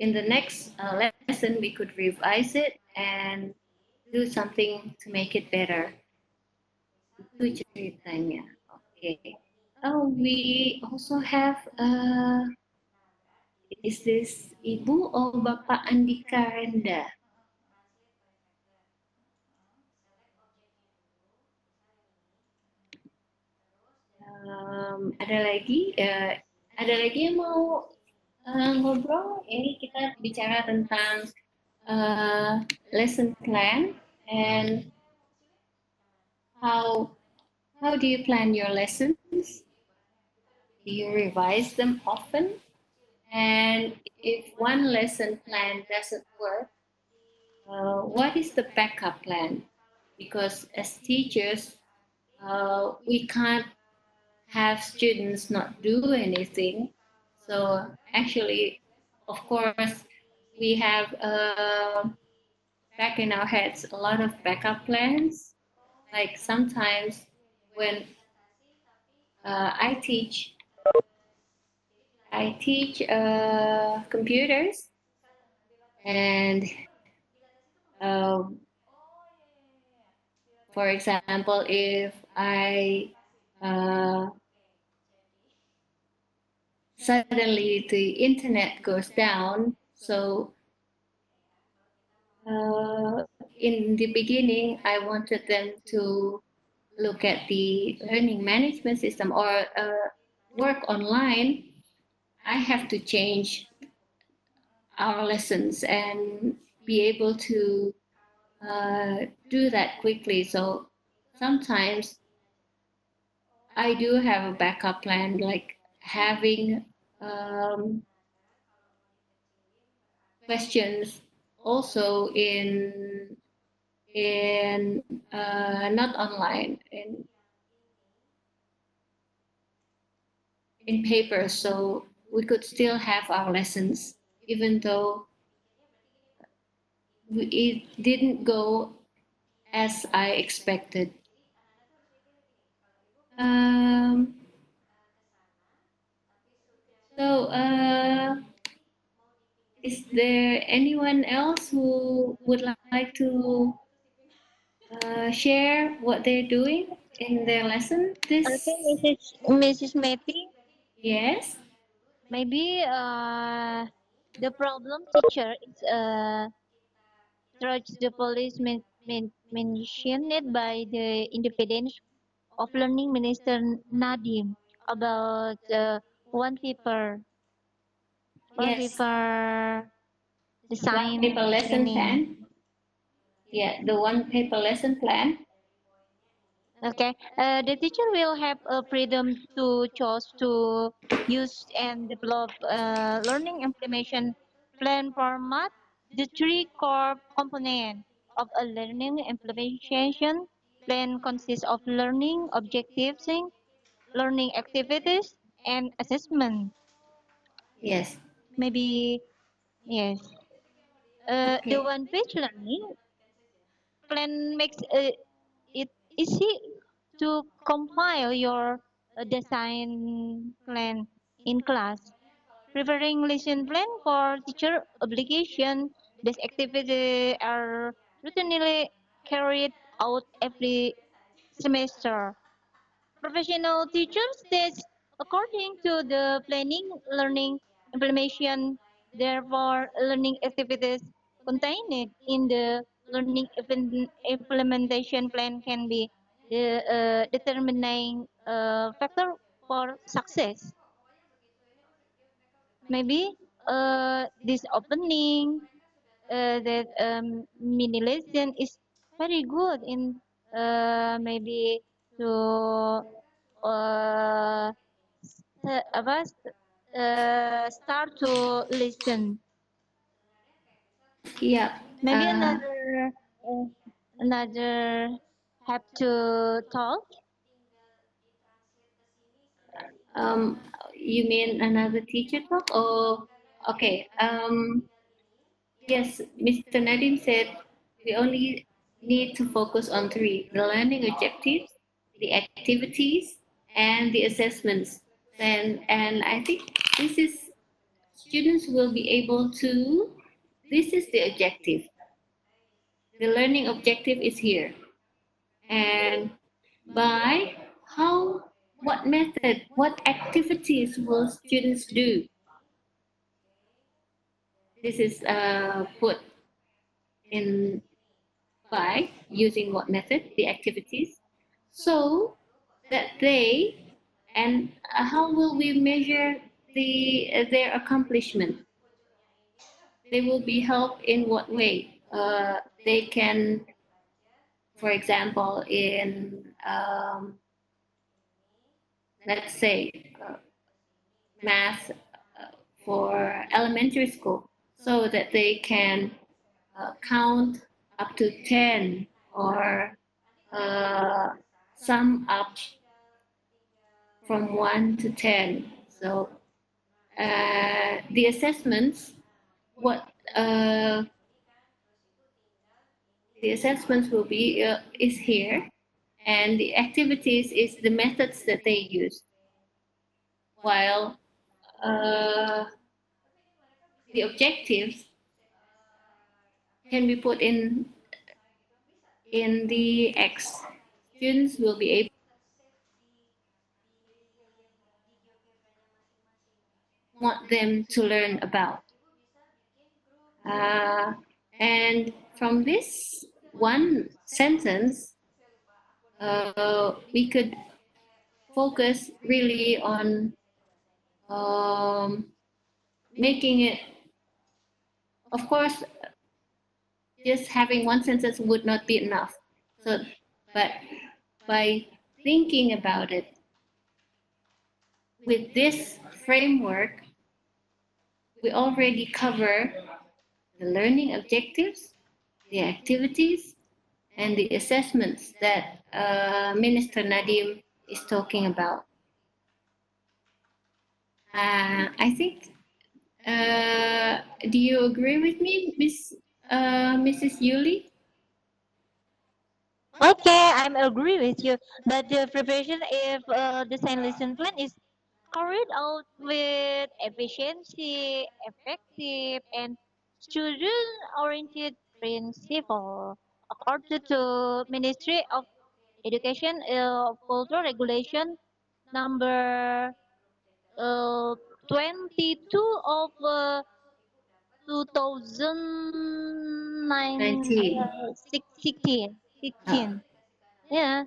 in the next uh, lesson, we could revise it and do something to make it better. Itu ceritanya. Okay. Oh, we also have, uh, is this Ibu or Bapak Andika Renda? Um, ada lagi, uh, ada lagi yang mau uh, ngobrol ini kita bicara tentang uh, lesson plan and how how do you plan your lessons? Do you revise them often? And if one lesson plan doesn't work, uh, what is the backup plan? Because as teachers, uh, we can't have students not do anything so actually, of course, we have uh, back in our heads a lot of backup plans. Like sometimes when uh, I teach, I teach uh, computers, and um, for example, if I uh, suddenly the internet goes down. So uh, in the beginning, I wanted them to look at the learning management system or uh, work online. I have to change our lessons and be able to uh, do that quickly. So sometimes I do have a backup plan, like having um, questions also in in uh, not online in in paper so we could still have our lessons even though it didn't go as I expected. Um, So, uh, is there anyone else who would like to uh, share what they're doing in their lesson? This Okay, Mrs. Mrs. Meti, yes. maybe uh, the problem teacher is uh, trudge the police men, men, mentioned by the independence of learning minister Nadiem about uh, one paper one Yes. paper design One paper lesson plan. Yeah, the one paper lesson plan. Okay, uh, the teacher will have a freedom to choose to use and develop a learning implementation plan format. The three core components of a learning implementation plan consists of learning objectives, learning activities, and assessment. Yes. Maybe yes. Uh, Okay. The one page learning plan makes uh, it easy to compile your uh, design plan in class. Preparing lesson plan for teacher obligation. These activities are routinely carried out every semester. Professional teachers that according to the planning, learning, implementation, therefore learning activities contained in the learning implementation plan can be the uh, determining uh, factor for success. Maybe uh, this opening uh, that um, mini lesson is very good in uh, maybe to uh, uh, start to listen. Yeah. Maybe uh, another uh, another have to talk. Um, you mean another teacher talk or okay? Um, yes, Mr. Nadiem said we only need to focus on three: the learning objectives, the activities, and the assessments. And and I think this is students will be able to. This is the objective. The learning objective is here, and by how what method, what activities will students do? This is uh, put in by using what method, the activities, so that they and how will we measure the uh, their accomplishment? They will be helped in what way? Uh, they can, for example, in um, let's say uh, math uh, for elementary school so that they can uh, count up to 10 or uh, sum up from 1 to 10 so uh, the assessments what uh, the assessments will be uh, is here and the activities is the methods that they use. While uh, the objectives can be put in in the x. Students will be able want them to learn about uh, and from this one sentence uh, we could focus really on um, making it of course just having one sentence would not be enough. So but by thinking about it with this framework we already cover the learning objectives the activities and the assessments that uh, Minister Nadiem is talking about. Uh, I think, uh, do you agree with me, Miss, uh, Mrs. Yuli? Okay, I'm agree with you. But the preparation if uh, design lesson plan is carried out with efficiency, effective, and student-oriented principle. According to Ministry of Education uh, Cultural Regulation number uh, 22 of uh, 2016. Uh, 16, 16. Yeah,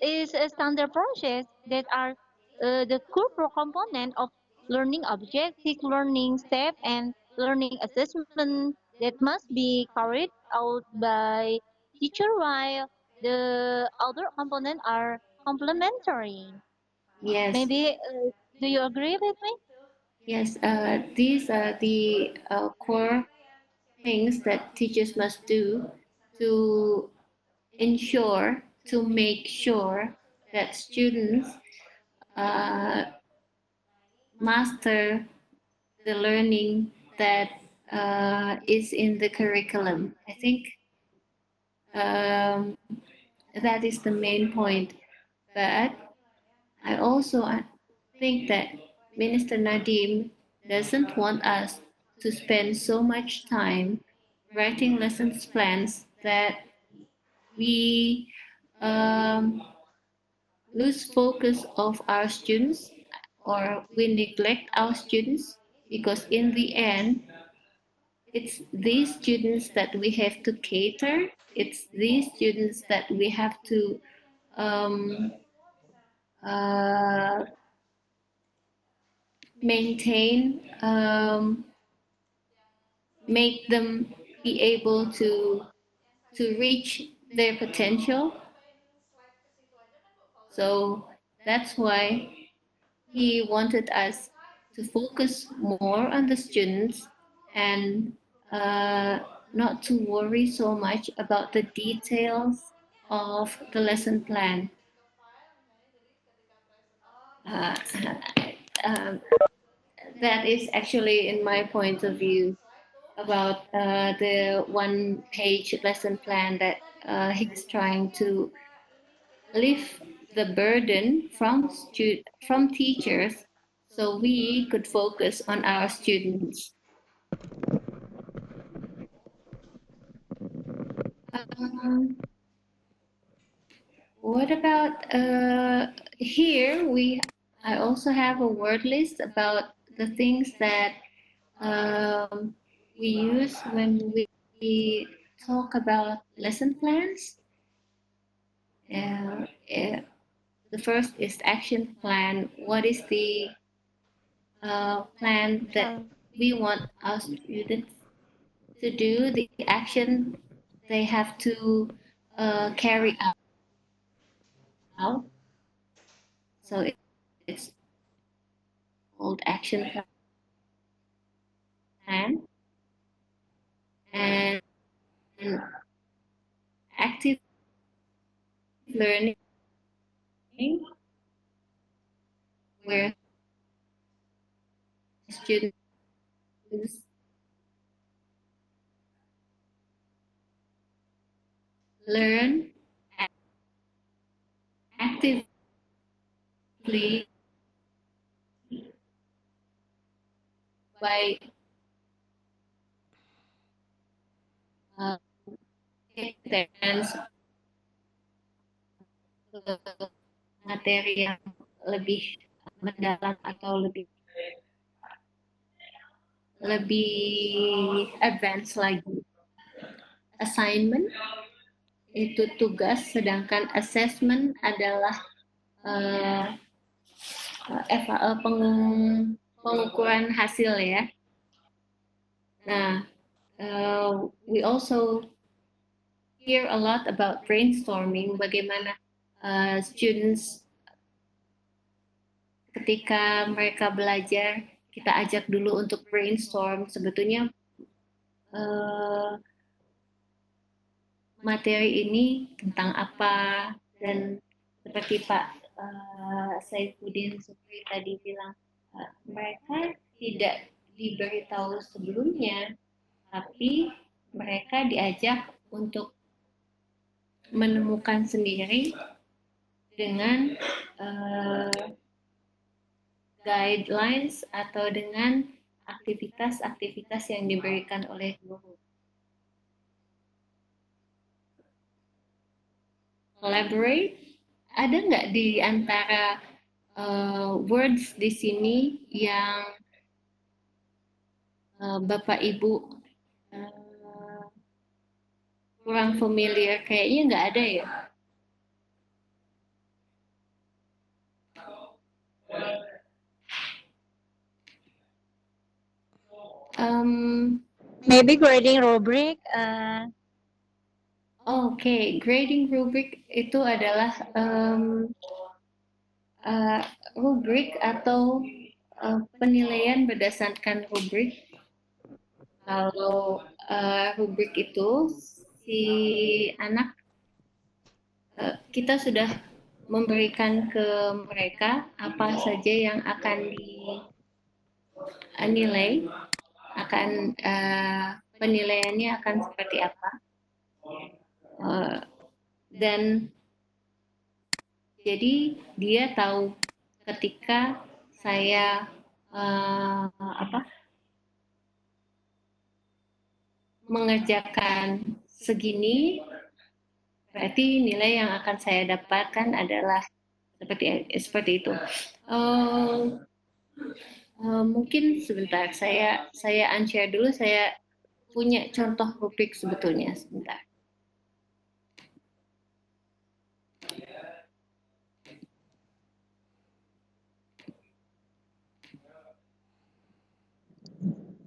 is a standard process that are uh, the core component of learning objective, learning step, and learning assessment that must be carried out by teacher while the other components are complementary. Yes. Maybe, uh, do you agree with me? Yes, uh, these are the uh, core things that teachers must do to ensure, to make sure that students uh, master the learning that uh, is in the curriculum. I think um, that is the main point. But I also uh, think that Minister Nadiem doesn't want us to spend so much time writing lessons plans that we um, lose focus of our students or we neglect our students because in the end it's these students that we have to cater. It's these students that we have to um, uh, maintain um, make them be able to to reach their potential. So that's why he wanted us to focus more on the students and uh, not to worry so much about the details of the lesson plan. Uh, um, that is actually in my point of view about uh, the one page lesson plan that uh, he's trying to lift the burden from from teachers so we could focus on our students. Um, what about uh, here? We I also have a word list about the things that um, we use when we, talk about lesson plans. Uh, uh, the first is action plan. What is the uh, plan that we want our students to do? The action they have to uh, carry out. So it, it's called action plan and active learning where students. Learn actively by uh, materi yang lebih mendalam atau lebih lebih advance lagi. Assignment itu tugas, sedangkan assessment adalah uh, peng, pengukuran hasil ya. Nah, uh, we also hear a lot about brainstorming, bagaimana uh, students ketika mereka belajar kita ajak dulu untuk brainstorm. Sebetulnya uh, materi ini tentang apa dan seperti Pak uh, Saifuddin Supri tadi bilang uh, mereka tidak diberitahu sebelumnya tapi mereka diajak untuk menemukan sendiri dengan uh, guidelines atau dengan aktivitas-aktivitas yang diberikan oleh guru. Collaborate, ada nggak di antara uh, words di sini yang uh, Bapak Ibu uh, kurang familiar? Kayaknya nggak ada ya. Um, Maybe grading rubric. Uh, Oke, okay. grading rubric itu adalah um, uh, rubrik atau uh, penilaian berdasarkan rubrik. Kalau uh, rubrik itu si anak uh, kita sudah memberikan ke mereka apa saja yang akan dinilai, akan uh, penilaiannya akan seperti apa. Uh, dan jadi dia tahu ketika saya uh, apa mengerjakan segini berarti nilai yang akan saya dapatkan adalah seperti seperti itu. Uh, uh, mungkin sebentar saya saya unshare dulu saya punya contoh rubrik sebetulnya sebentar.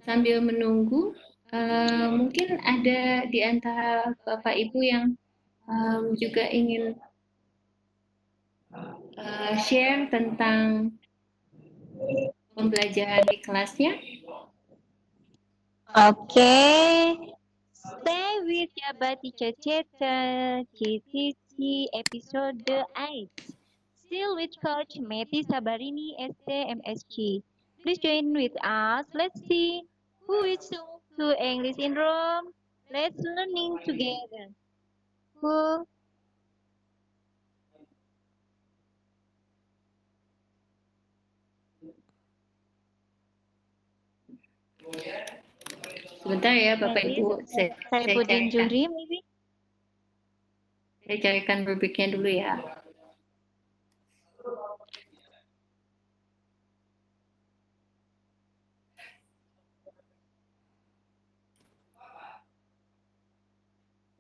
sambil menunggu, uh, mungkin ada di antara Bapak Ibu yang um, juga ingin uh, share tentang pembelajaran di kelasnya. Oke, stay with Jabat Teacher Chatter episode 8. Still with Coach Meti Sabarini STMSG. Please join with us. Let's see Who is to English in Rome? Let's learning together. Who? Sebentar ya Bapak Ibu, saya, saya, saya carikan. juri. Saya carikan rubriknya dulu ya.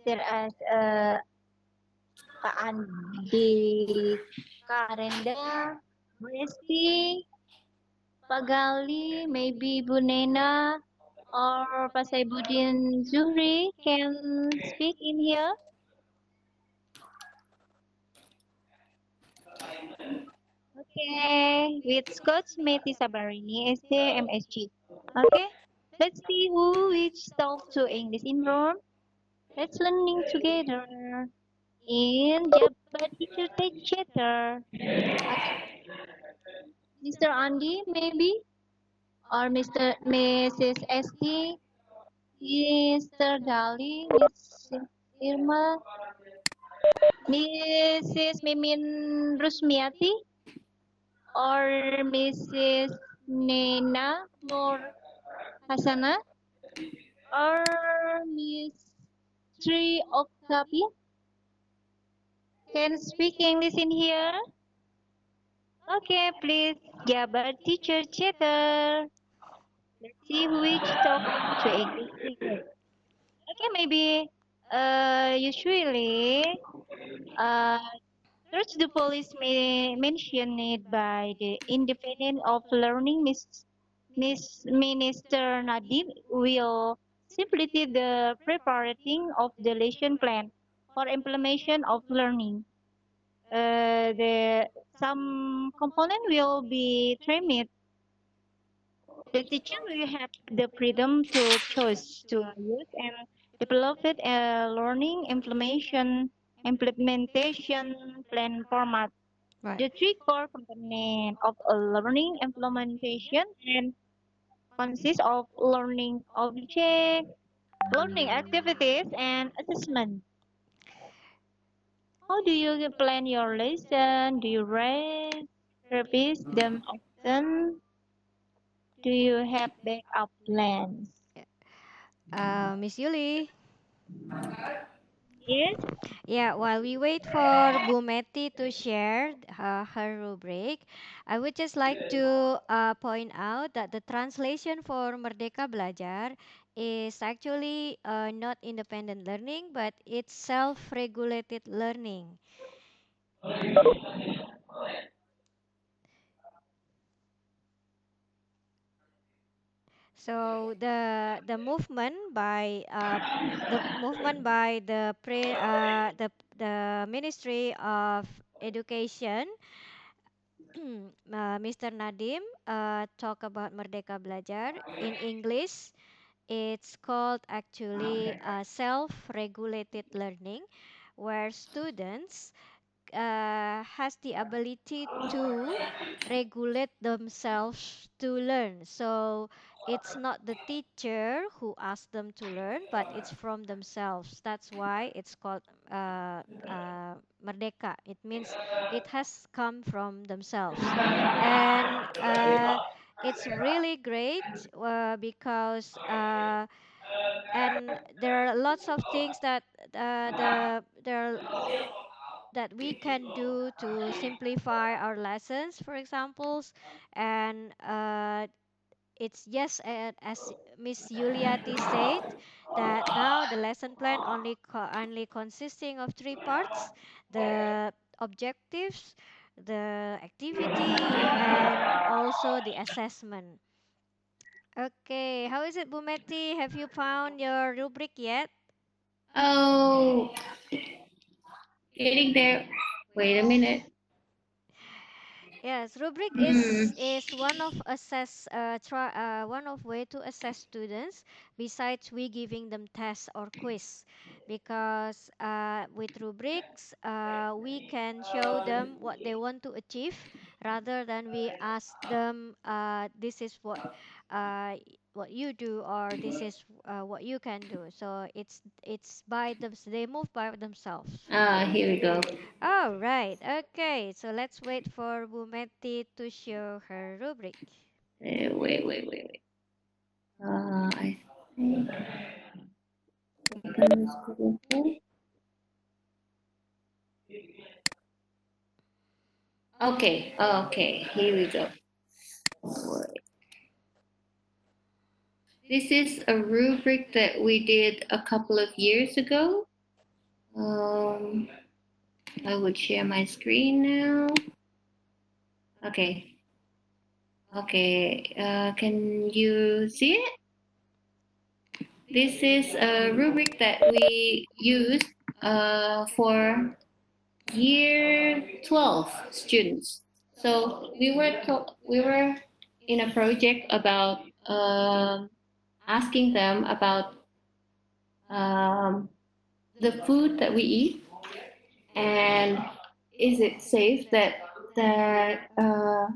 there as uh, Kak Andi, Kak Renda, Resti, Pak Gali, maybe Bu Nena, or Pak Saibuddin Zuhri can speak in here. Okay, with Coach Meti Sabarini, SDMSG. Okay, let's see who which talk to English in Rome. Let's learning together in Jabat Teacher Chatter. Mr. Andy, maybe? Or Mr. Mrs. ST? Mr. Dali? Mrs. Irma? Mrs. Mimin Rusmiati? Or Mrs. Nena Nur Hasana? Or Miss Tri Octavia can speak English in here. Okay, please, Jabar teacher chatter. Let's see which talk to English. Okay, maybe uh, usually uh, search the police may mention it by the independent of learning Miss Miss Minister Nadiem will simply the preparing of the lesson plan for implementation of learning. Uh, the some component will be trimmed. The teacher will have the freedom to choose to use and develop it a learning implementation implementation plan format. Right. The three core components of a learning implementation and consists of learning object, learning activities, and assessment. How do you plan your lesson? Do you write, revise them often? do you have backup plans? Uh, Miss Yuli. Yes. Yeah, while we wait for Bumeti to share uh, her rubric, I would just like to uh, point out that the translation for Merdeka Belajar is actually uh, not independent learning, but it's self-regulated learning. So the the movement by uh, the movement by the pre uh, the the Ministry of Education, [CLEARS THROAT] uh, Mr. Nadiem uh, talk about Merdeka Belajar in English. It's called actually uh, self-regulated learning, where students uh, has the ability to regulate themselves to learn. So it's not the teacher who asks them to learn, but it's from themselves. That's why it's called uh, uh, Merdeka. It means it has come from themselves. And uh, it's really great uh, because uh, and there are lots of things that uh, the there are that we can do to simplify our lessons, for examples, and uh, it's yes, as Miss Yuliati said, that now the lesson plan only co- only consisting of three parts: the objectives, the activity, and also the assessment. Okay, how is it, Bumeti? Have you found your rubric yet? Oh, getting there. Wait a minute. Yes, rubric Hmm. is is one of assess uh, try uh, one of way to assess students besides we giving them tests or quiz because uh, with rubrics uh, we can show them what they want to achieve rather than we ask them uh, this is what uh, what you do or this is uh, what you can do so it's it's by them they move by themselves Ah, here we go. all right. Okay. So let's wait for Bumeti to show her rubric. Uh, wait, wait, wait, wait. Uh, I think. Okay, okay, here we go. Wait. This is a rubric that we did a couple of years ago. Um, I would share my screen now. Okay. Okay, uh, can you see it? This is a rubric that we use uh, for year 12 students. So we were we were in a project about um asking them about um, the food that we eat and is it safe that that uh,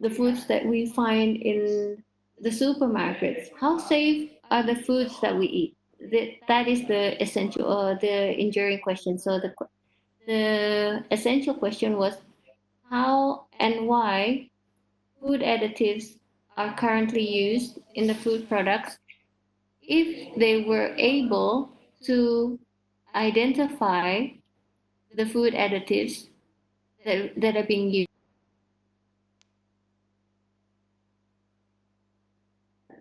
the foods that we find in the supermarkets how safe are the foods that we eat? That, that is the essential uh, the enduring question. So the the essential question was how and why food additives are currently used in the food products if they were able to identify the food additives that, that are being used.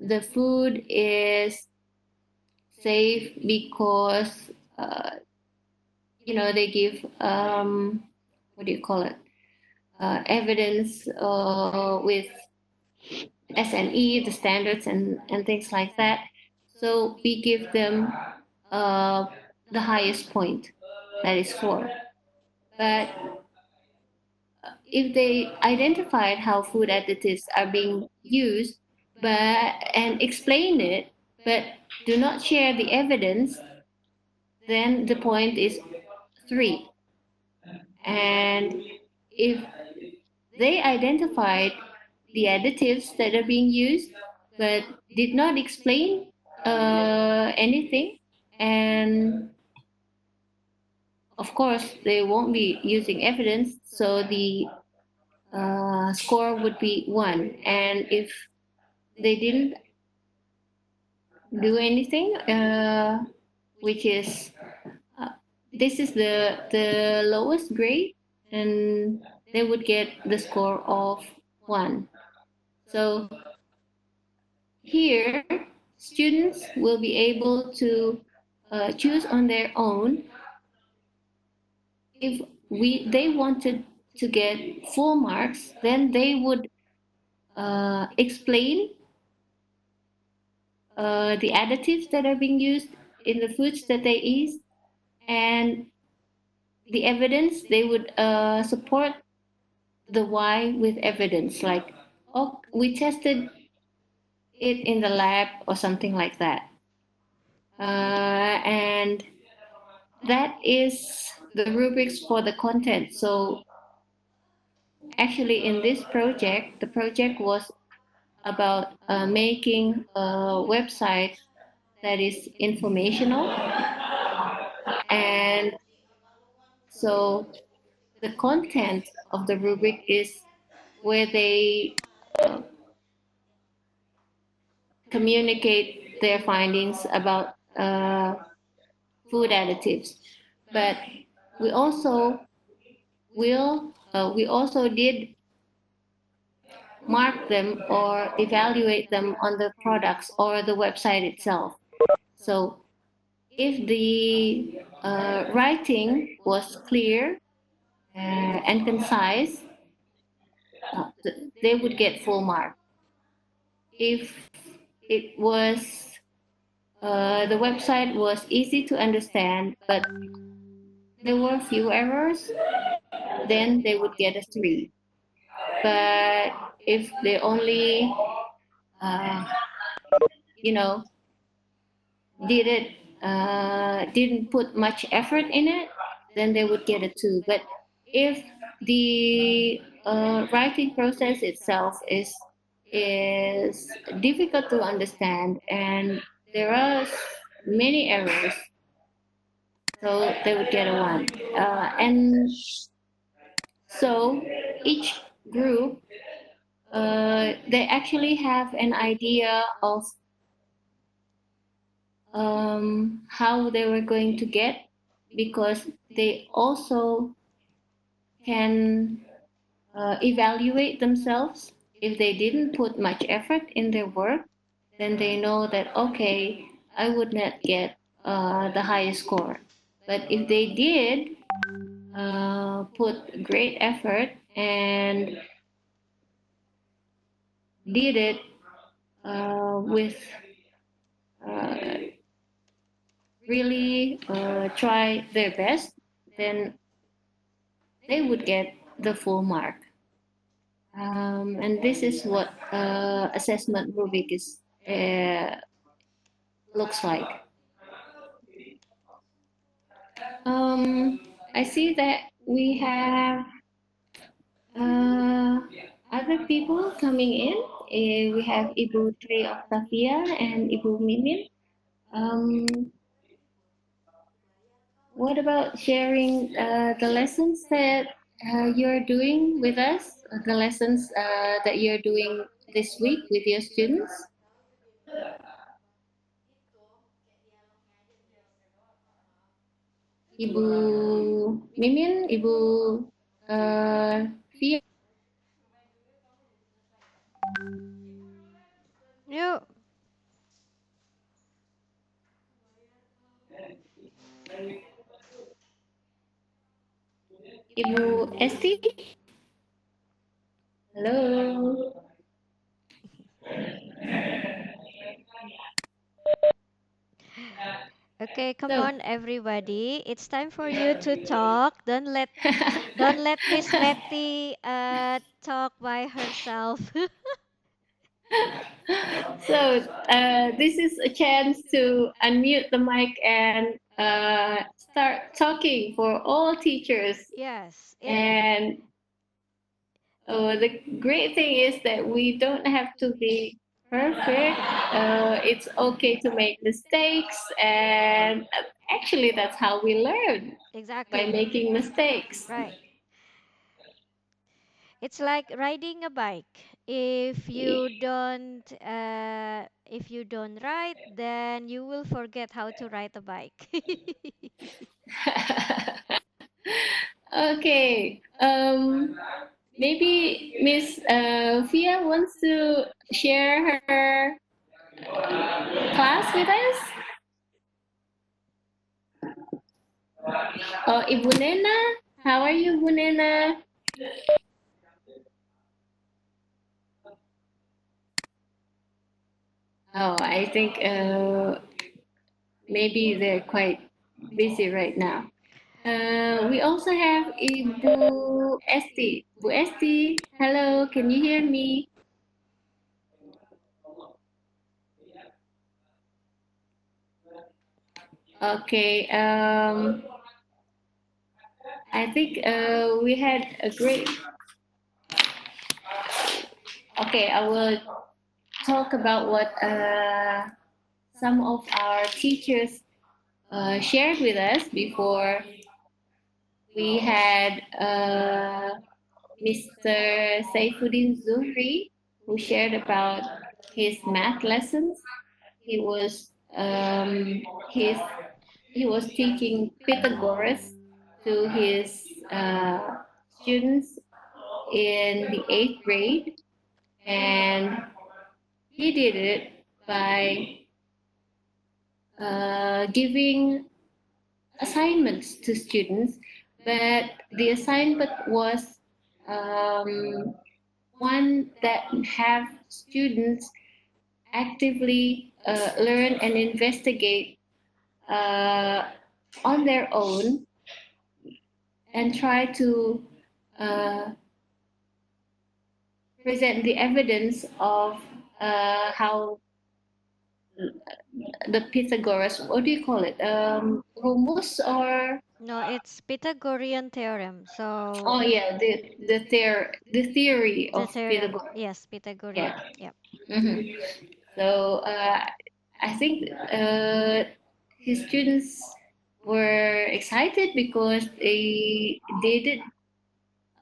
The food is safe because, uh, you know, they give, um, what do you call it? Uh, evidence uh, with SNE, the standards, and, and things like that. So we give them uh, the highest point, that is four. But if they identified how food additives are being used, but and explain it, but do not share the evidence, then the point is three. And if they identified the additives that are being used, but did not explain uh, anything, and of course they won't be using evidence, so the uh, score would be one. And if they didn't do anything, uh, which is uh, this is the the lowest grade, and they would get the score of one. So here, students will be able to uh, choose on their own if we they wanted to get full marks, then they would uh, explain uh, the additives that are being used in the foods that they eat and the evidence they would uh, support the why with evidence like oh we tested it in the lab or something like that. Uh, and that is the rubrics for the content. So actually in this project the project was about uh, making a website that is informational. And so the content of the rubric is where they communicate their findings about uh, food additives. But we also will uh, we also did mark them or evaluate them on the products or the website itself. So if the uh, writing was clear uh, and concise, they would get full mark. If it was uh, the website was easy to understand, but there were few errors, then they would get a three. But if they only, uh, you know, did it, uh, didn't put much effort in it, then they would get a two. But if the uh, writing process itself is is difficult to understand and there are many errors, so they would get a one. Uh, and so each group uh, they actually have an idea of um, how they were going to get because they also can uh, evaluate themselves. If they didn't put much effort in their work then they know that okay i would not get uh, the highest score. But if they did uh, put great effort and did it uh, with uh, really uh, try their best, then they would get the full mark. Um, and this is what uh, assessment rubric is uh, looks like. Um, I see that we have uh, other people coming in. Uh, we have Ibu Tri Octavia and Ibu Mimin. Um, what about sharing uh, the lessons that uh, you're doing with us? uh, The lessons uh, that you're doing this week with your students? Ibu Mimin, Ibu uh. Yuk. Ibu Esti. Halo. Okay, come So- on everybody. It's time for you to talk. Don't let don't let Miss Letty uh talk by herself. [LAUGHS] So uh, this is a chance to unmute the mic and uh, start talking for all teachers. yes. And uh, the great thing is that we don't have to be perfect. Uh, it's okay to make mistakes, and uh, actually, that's how we learn Exactly. by making mistakes. Right. It's like riding a bike. If you don't uh, if you don't ride, then you will forget how to ride a bike. [LAUGHS] okay. Um, maybe Miss uh, Fia wants to share her class with us. Oh, Ibu Nena, how are you, Ibu Nena? Oh, I think uh, maybe they're quite busy right now. Uh, we also have Ibu Esti. Ibu Esti, hello, can you hear me? Okay, um, I think uh, we had a great. Okay, I will talk about what uh, some of our teachers uh, shared with us before. We had uh, Mr. Saifuddin Zuhri, who shared about his math lessons. He was um, his he was teaching Pythagoras to his uh, students in the eighth grade, and he did it by uh, giving assignments to students, but the assignment was um, one that have students actively uh, learn and investigate uh, on their own and try to uh, present the evidence of uh, how the Pythagoras, what do you call it? Um, rumus or? no, it's Pythagorean theorem. So Oh yeah, the the theor the theory the of theorem, Pythagoras. yes, Pythagorean. Yeah. Yep. Mhm. So uh, I think uh, his students were excited because they did it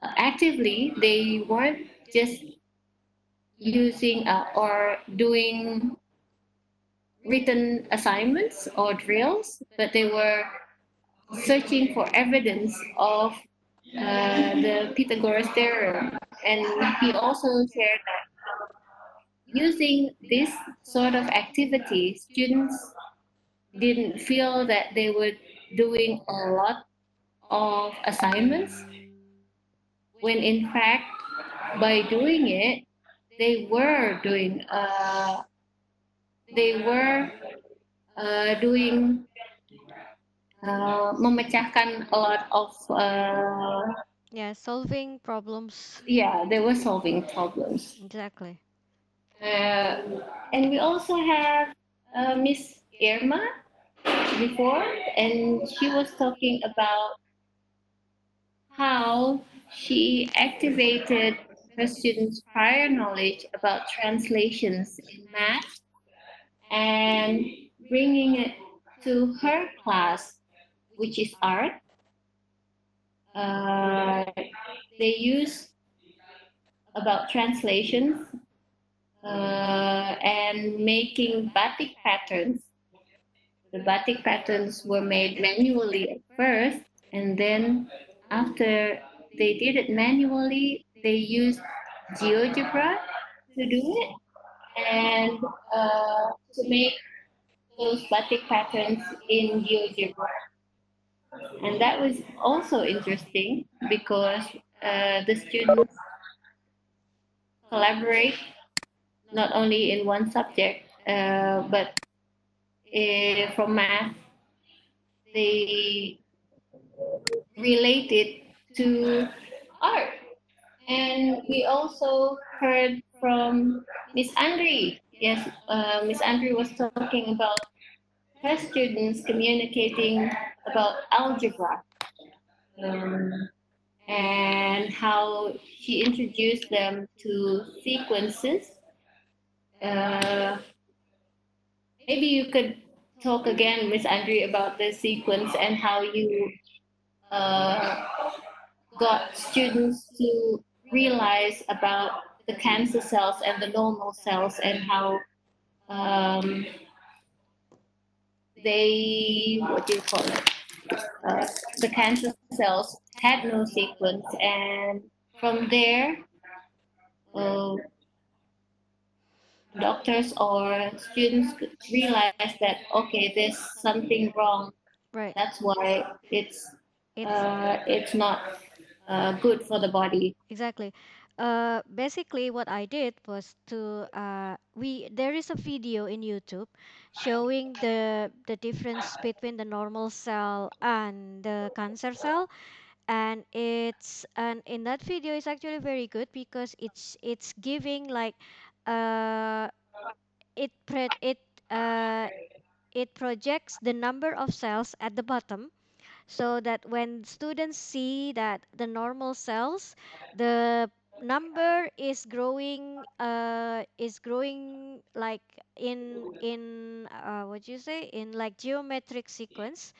actively. They weren't just using uh, or doing written assignments or drills, but they were searching for evidence of uh, the Pythagoras theorem. And he also shared that using this sort of activity, students didn't feel that they were doing a lot of assignments, when in fact, by doing it, they were doing uh, they were uh, doing uh, memecahkan a lot of uh, Yeah, solving problems. yeah they were solving problems Exactly. uh, and we also have uh, miss irma before and she was talking about how she activated her students prior knowledge about translations in math and bringing it to her class, which is art. Uh, they use about translations uh, and making batik patterns. The batik patterns were made manually at first, and then after they did it manually, they used GeoGebra to do it and uh, to make those batik patterns in GeoGebra. And that was also interesting because uh, the students collaborate not only in one subject, uh, but uh, from math, they relate it to art. And we also heard from Miss Andre. Yes, uh, Miss Andre was talking about her students communicating about algebra um, and how she introduced them to sequences. Uh, maybe you could talk again, Miss Andre, about the sequence and how you uh, got students to realize about the cancer cells and the normal cells and how um, they what do you call it? Uh, the cancer cells had no sequence, and from there, uh, doctors or students could realize that okay, there's something wrong. Right. That's why it's It's uh, it's not uh, good for the body. exactly. Uh, basically, what I did was to uh, we there is a video in YouTube showing the the difference between the normal cell and the cancer cell, and it's and in that video is actually very good because it's it's giving like uh it pre it uh it projects the number of cells at the bottom so that when students see that the normal cells the number is growing uh is growing like in in uh what you say? In like geometric sequence.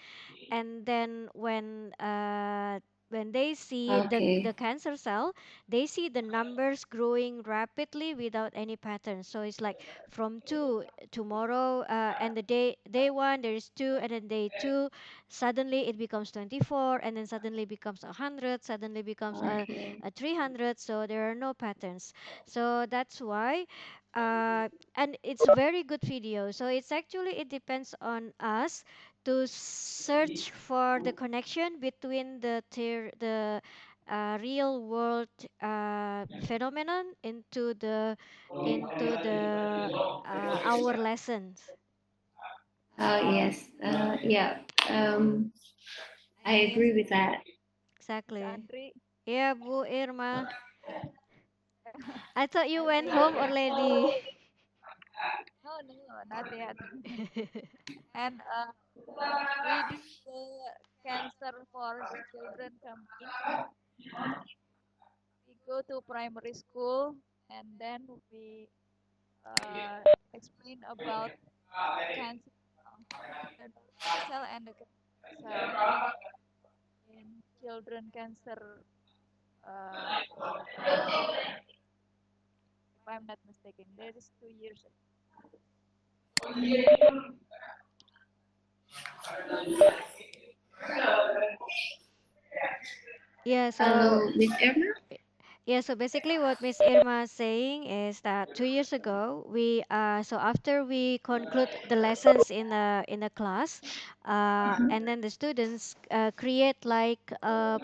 And then when uh when they see the Okay. the cancer cell they see the numbers growing rapidly without any pattern so it's like from 2 tomorrow uh, and the day day 1 there is 2 and then day 2 suddenly it becomes 24 and then suddenly becomes 100 suddenly becomes a, Okay. a 300 so there are no patterns so that's why uh, and it's very good video so it's actually it depends on us to search for the connection between the theor- the uh, real world uh, phenomenon into the into the uh, our lessons Uh, yes. Uh, yeah. Um, I agree with that. exactly Andri, yeah Bu Irma [LAUGHS] I thought you went home already no, no, not yet. [LAUGHS] And uh, we do the cancer for children campaign. We go to primary school and then we uh, explain about cancer, cell and the cancer in children cancer. Uh, if I'm not mistaken, there is two years. Yeah so Hello, Miss Irma. Yeah, so basically what Miss Irma is saying is that two years ago we uh so after we conclude the lessons in the in the class, uh and then the students uh, create like uh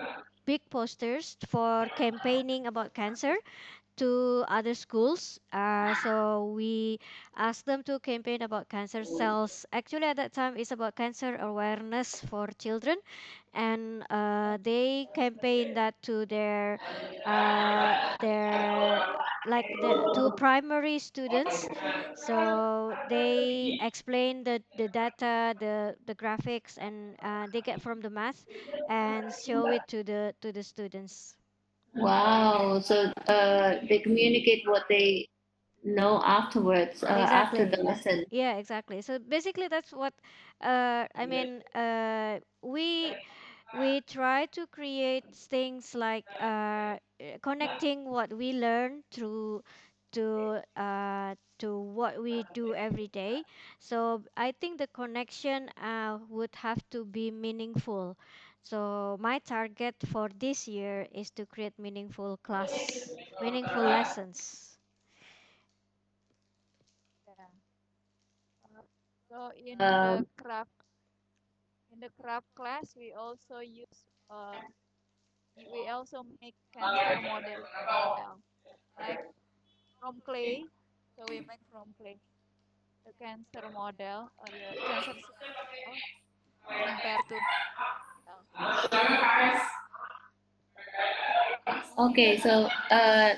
big posters for campaigning about cancer to other schools. Uh, so we asked them to campaign about cancer cells. Actually, at that time, it's about cancer awareness for children, and uh, they campaign that to their uh, their like the to primary students. So they explain the the data, the the graphics, and uh, they get from the math, and show it to the to the students. Wow. So uh, they communicate what they know afterwards, uh, after Exactly. the lesson. Yeah, exactly. So basically, that's what uh, I mean. Uh, we we try to create things like uh, uh, connecting what we learn through to uh, to what we do every day. So I think the connection uh, would have to be meaningful. So my target for this year is to create meaningful class, meaningful lessons. Yeah. Uh, so in Um, the craft in the craft class, we also use uh, we we also make cancer model model like from clay. So we make from clay the cancer model, uh, the cancer cell compared to cell. Okay. So uh,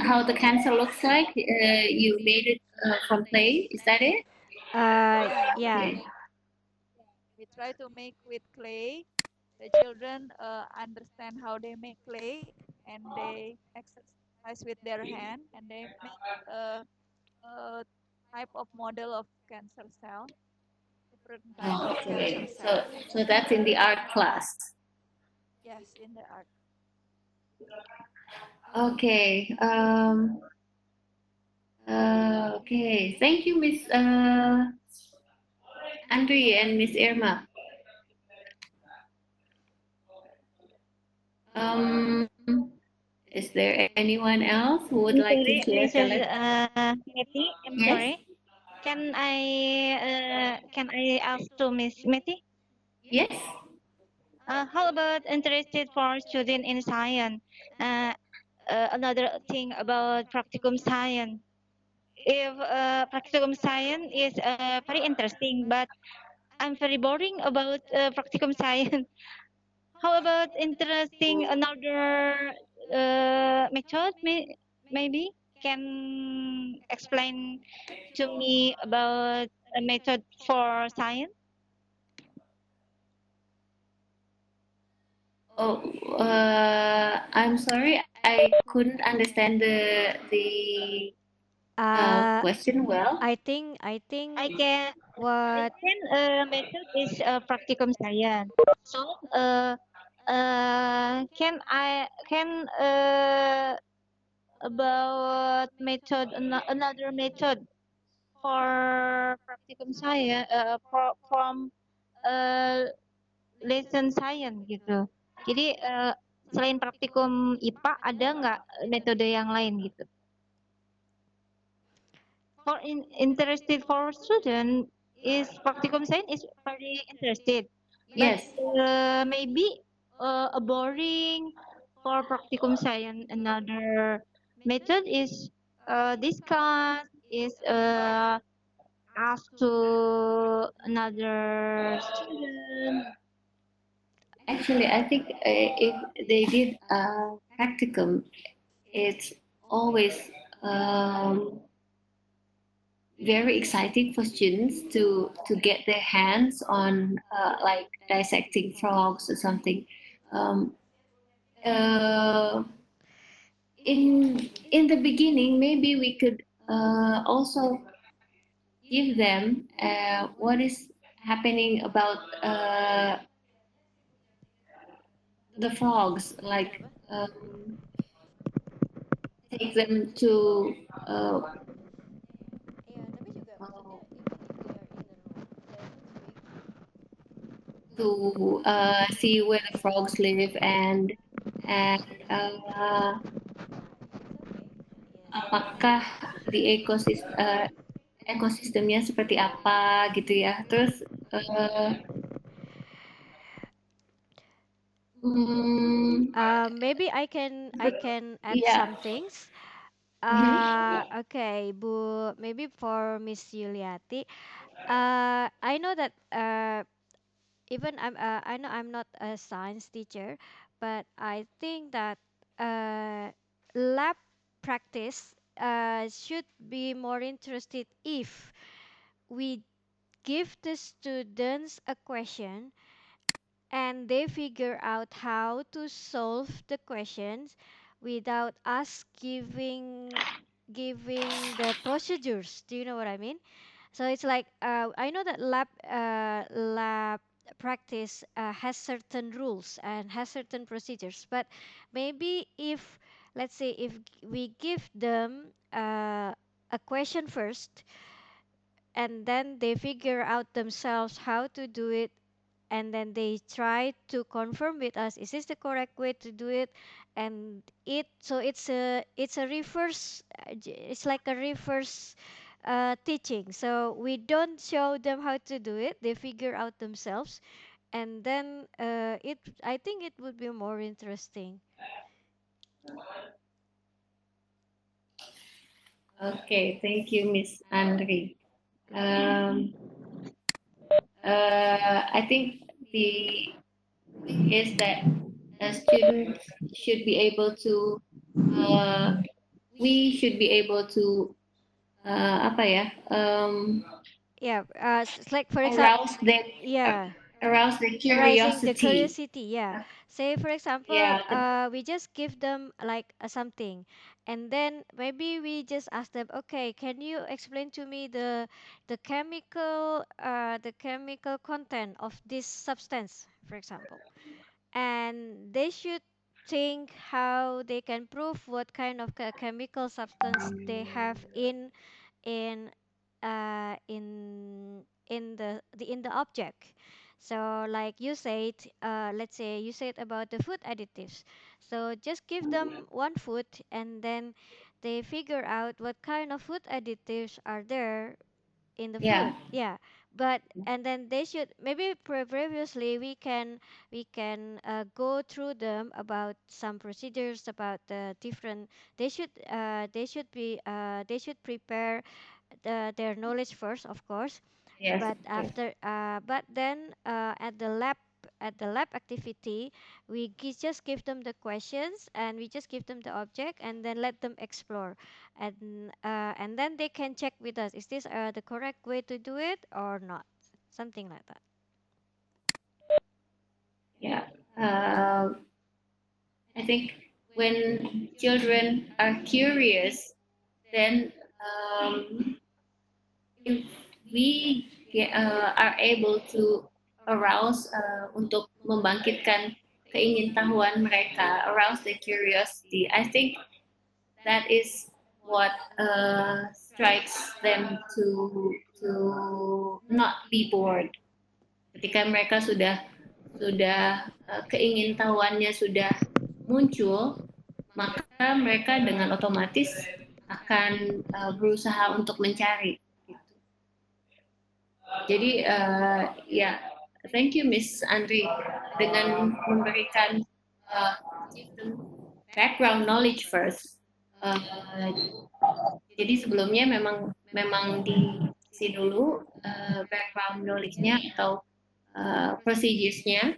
how the cancer looks like? Uh, you made it uh, from clay. Is that it? Uh, Yeah. We try to make with clay. The children uh, understand how they make clay and they exercise with their hand and they make a, a type of model of cancer cell, different Okay. So so that's in the art class. Yes, in the art. Okay. Um, uh, okay. Thank you, Miss uh, Andre and Miss Irma. Um, is there anyone else who would like to share? Mrs. Select- Uh, Meti, I'm Yes. sorry. Can I uh, can I ask to Miss Meti? Yes. Uh, how about interested for student in science? Uh, uh, another thing about practicum science. If uh, practicum science is uh, very interesting, but I'm very boring about uh, practicum science. [LAUGHS] How about interesting another uh, method? May, maybe can explain to me about a method for science. Oh, uh, I'm sorry, I couldn't understand the the uh, Uh, question well. I think I think I can I what can uh, method is uh, practicum science. So uh, uh, can I can uh, about method ano- another method for practicum science uh, for, from uh, lesson science gitu. Jadi uh, selain praktikum IPA ada nggak metode yang lain gitu? For in, interested for student is practicum science is very interested. But Yes. uh, maybe uh, a boring for practicum science another method is uh, discuss is uh, ask to another student Actually, I think uh, if they did a practicum, it's always um, very exciting for students to to get their hands on uh, like dissecting frogs or something. Um, uh, in in the beginning, maybe we could uh, also give them uh, what is happening about uh, the frogs, like um, take them to uh, to uh, see where the frogs live and and uh, apakah di ekosistem uh, ekosistemnya seperti apa gitu ya. Terus uh, hmm, uh, maybe I can I can add Yeah. some things. Mhm. Uh, okay, Bu, maybe for Miss Yuliati. Uh, I know that uh, even I'm uh, I know I'm not a science teacher, but I think that uh, lab practice uh, should be more interested if we give the students a question and they figure out how to solve the questions without us giving giving the procedures. Do you know what I mean? So it's like uh, I know that lab uh, lab practice uh, has certain rules and has certain procedures, but maybe if let's say if we give them uh, a question first and then they figure out themselves how to do it and then they try to confirm with us is this the correct way to do it? And it so it's a it's a reverse uh, it's like a reverse uh, teaching. So we don't show them how to do it they figure out themselves and then uh, it i think it would be more interesting Okay, thank you, Miss Andre. Um, uh, I think the thing is that a student should be able to uh, we should be able to uh, apa ya um, yeah uh, like for example arouse yeah arouse their arising the curiosity. curiosity yeah say for example Yeah. uh we just give them like uh, something and then maybe we just ask them okay can you explain to me the the chemical uh the chemical content of this substance for example and they should think how they can prove what kind of che- chemical substance they have in in uh, in in the, the in the object so like you said uh, let's say you said about the food additives. So just give them one food and then they figure out what kind of food additives are there in the Yeah. food yeah. But and then they should maybe pre- previously we can we can uh, go through them about some procedures about the different they should uh, they should be uh, they should prepare the, their knowledge first of course Yes. but yes. after uh, but then uh, at the lab at the lab activity we gi- just give them the questions and we just give them the object and then let them explore and uh, and then they can check with us is this uh, the correct way to do it or not something like that Yeah. Uh, I think when children are curious, then um, if we get, uh, are able to arouse uh, untuk membangkitkan keingintahuan mereka, arouse their curiosity, I think that is what uh, strikes them to to not be bored. Ketika mereka sudah sudah uh, keingintahuannya sudah muncul, maka mereka dengan otomatis akan uh, berusaha untuk mencari. Jadi uh, ya, thank you Miss Andri dengan memberikan uh, background knowledge first. Uh, jadi sebelumnya memang memang diisi dulu uh, background knowledge-nya atau uh, procedures-nya,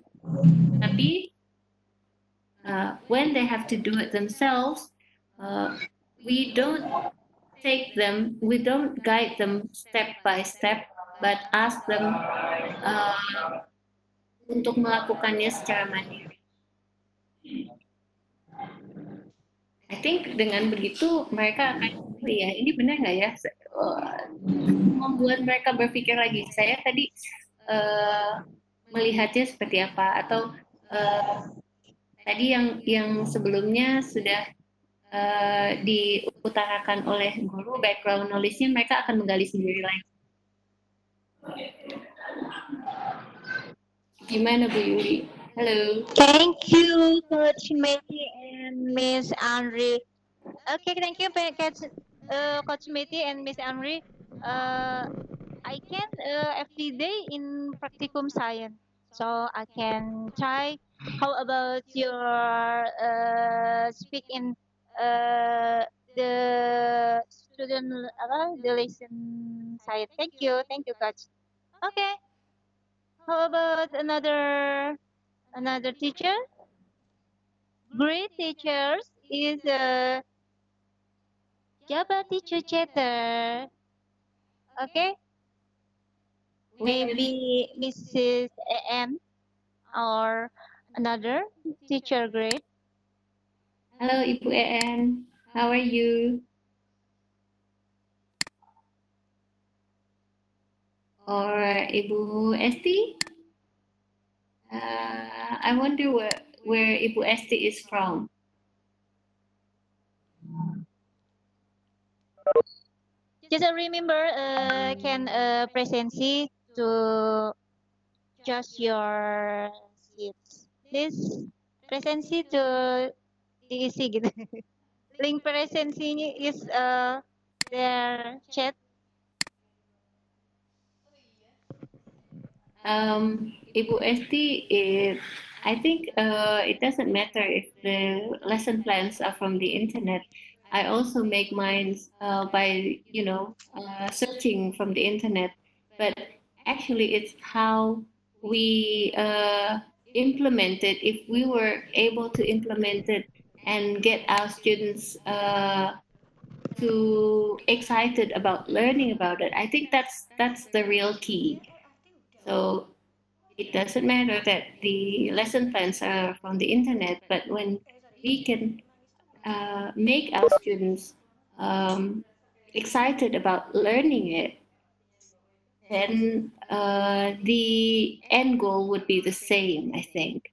tapi uh, when they have to do it themselves, uh, we don't take them, we don't guide them step by step, but ask them uh, untuk melakukannya secara mandiri. I think dengan begitu mereka akan, oh ya ini benar nggak ya? Uh, membuat mereka berpikir lagi. Saya tadi uh, melihatnya seperti apa atau uh, tadi yang yang sebelumnya sudah uh, diutarakan oleh guru background knowledge-nya mereka akan menggali sendiri lagi. Halo. Thank you, Coach Meti and Miss Andri. Okay, thank you, Coach, uh, Coach Meti and Miss Andri. Uh, I can uh, every day in practicum science, so I can try. How about your uh, speak in uh, the student uh, the lesson side? Thank you, thank you, Coach. Okay. How about another another teacher? Great teachers is uh, Jabar teacher chatter. Okay. Maybe Mrs. AM or another teacher grade. Hello, Ibu EN, how are you? Or Ibu Esti? Uh, I wonder where, where Ibu Esti is from. Just remember, uh, can uh, presency to just your seats. Please presency to diisi [LAUGHS] gitu. Link presensinya is uh, their chat. Um, Ibu Esti, is, I think uh, it doesn't matter if the lesson plans are from the internet. I also make mine uh, by, you know, uh, searching from the internet. But actually, it's how we uh, implement it. If we were able to implement it and get our students uh, to excited about learning about it, I think that's that's the real key. So it doesn't matter that the lesson plans are from the internet, but when we can uh, make our students um, excited about learning it, then uh, the end goal would be the same, I think.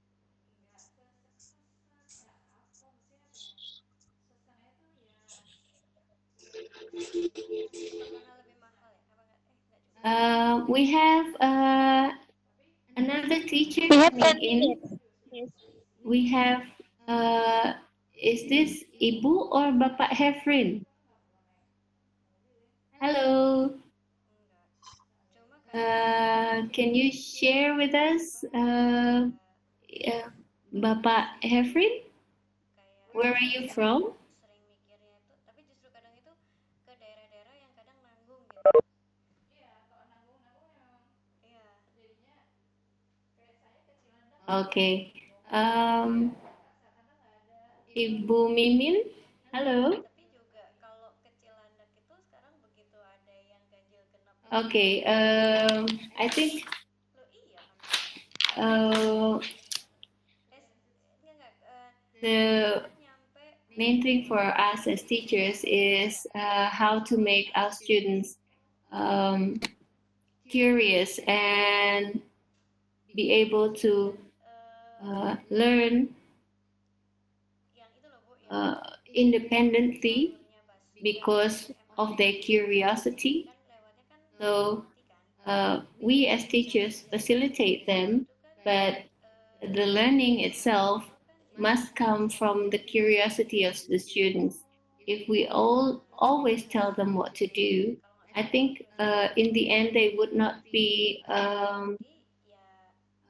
Uh, we have uh, another teacher We have coming in. Yes. We have, uh, is this Ibu or Bapak Hefrin? Hello. Uh, can you share with us, uh, uh, Bapak Hefrin? Where are you from? Okay. Um, Ibu Mimin, halo. tapi juga kalau ke Cilandak itu sekarang begitu ada yang ganjil genap Okay. Um, I think uh, the main thing for us as teachers is uh, how to make our students um, curious and be able to uh, learn uh, independently because of their curiosity. So uh, we as teachers facilitate them, but the learning itself must come from the curiosity of the students. If we all always tell them what to do, I think uh, in the end they would not be um,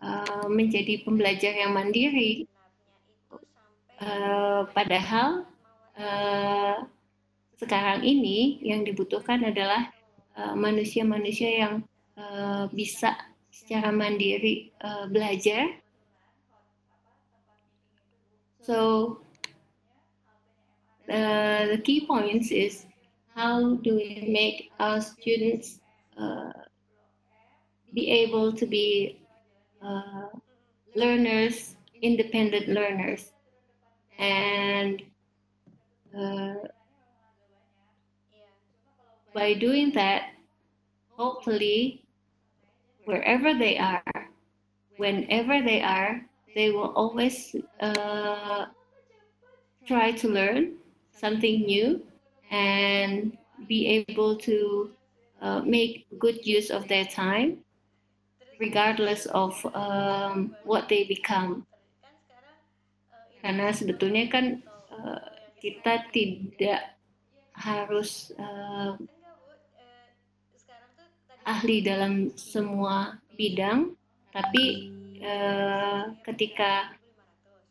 uh, menjadi pembelajar yang mandiri. Uh, padahal uh, sekarang ini yang dibutuhkan adalah uh, manusia-manusia yang uh, bisa secara mandiri uh, belajar. So uh, the key points is how do we make our students uh, be able to be uh, learners, independent learners, and uh, by doing that, hopefully, wherever they are, whenever they are, they will always uh, try to learn something new and be able to uh, make good use of their time, regardless of um, what they become. Karena sebetulnya kan uh, kita tidak harus uh, ahli dalam semua bidang, tapi uh, ketika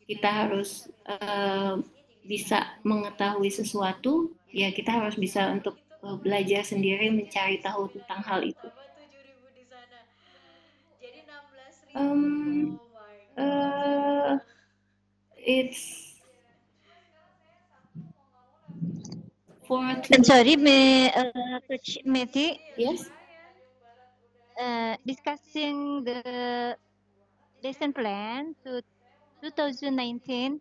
kita harus uh, bisa mengetahui sesuatu, ya kita harus bisa untuk uh, belajar sendiri mencari tahu tentang hal itu. Um, uh, it's I'm sorry, me, uh, Meti, yes. uh, discussing the lesson plan to 2019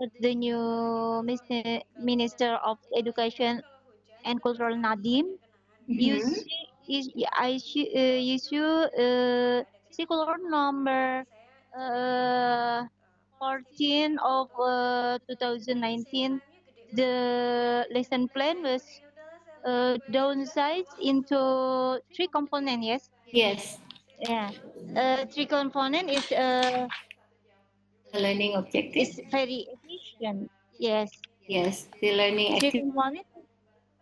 with the new Minister of Education and Cultural Nadiem. You Mhm. see, is I see, uh, issue uh, circular number uh, 14 of uh, 2019. The lesson plan was uh, downsized into three components. Yes. Yes, Yeah. Uh, three component is uh the learning objective. is very efficient. Yes. Yes, the learning activity.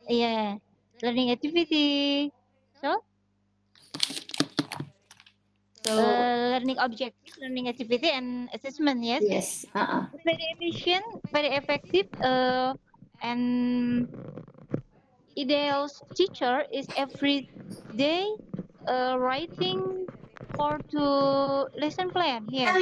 Yeah. Learning activity. So So uh, learning objective, learning activity, and assessment. Yes. yes, uh-uh. Very efficient, very effective. Uh, and ideal teacher is every day uh, writing for to lesson plan here.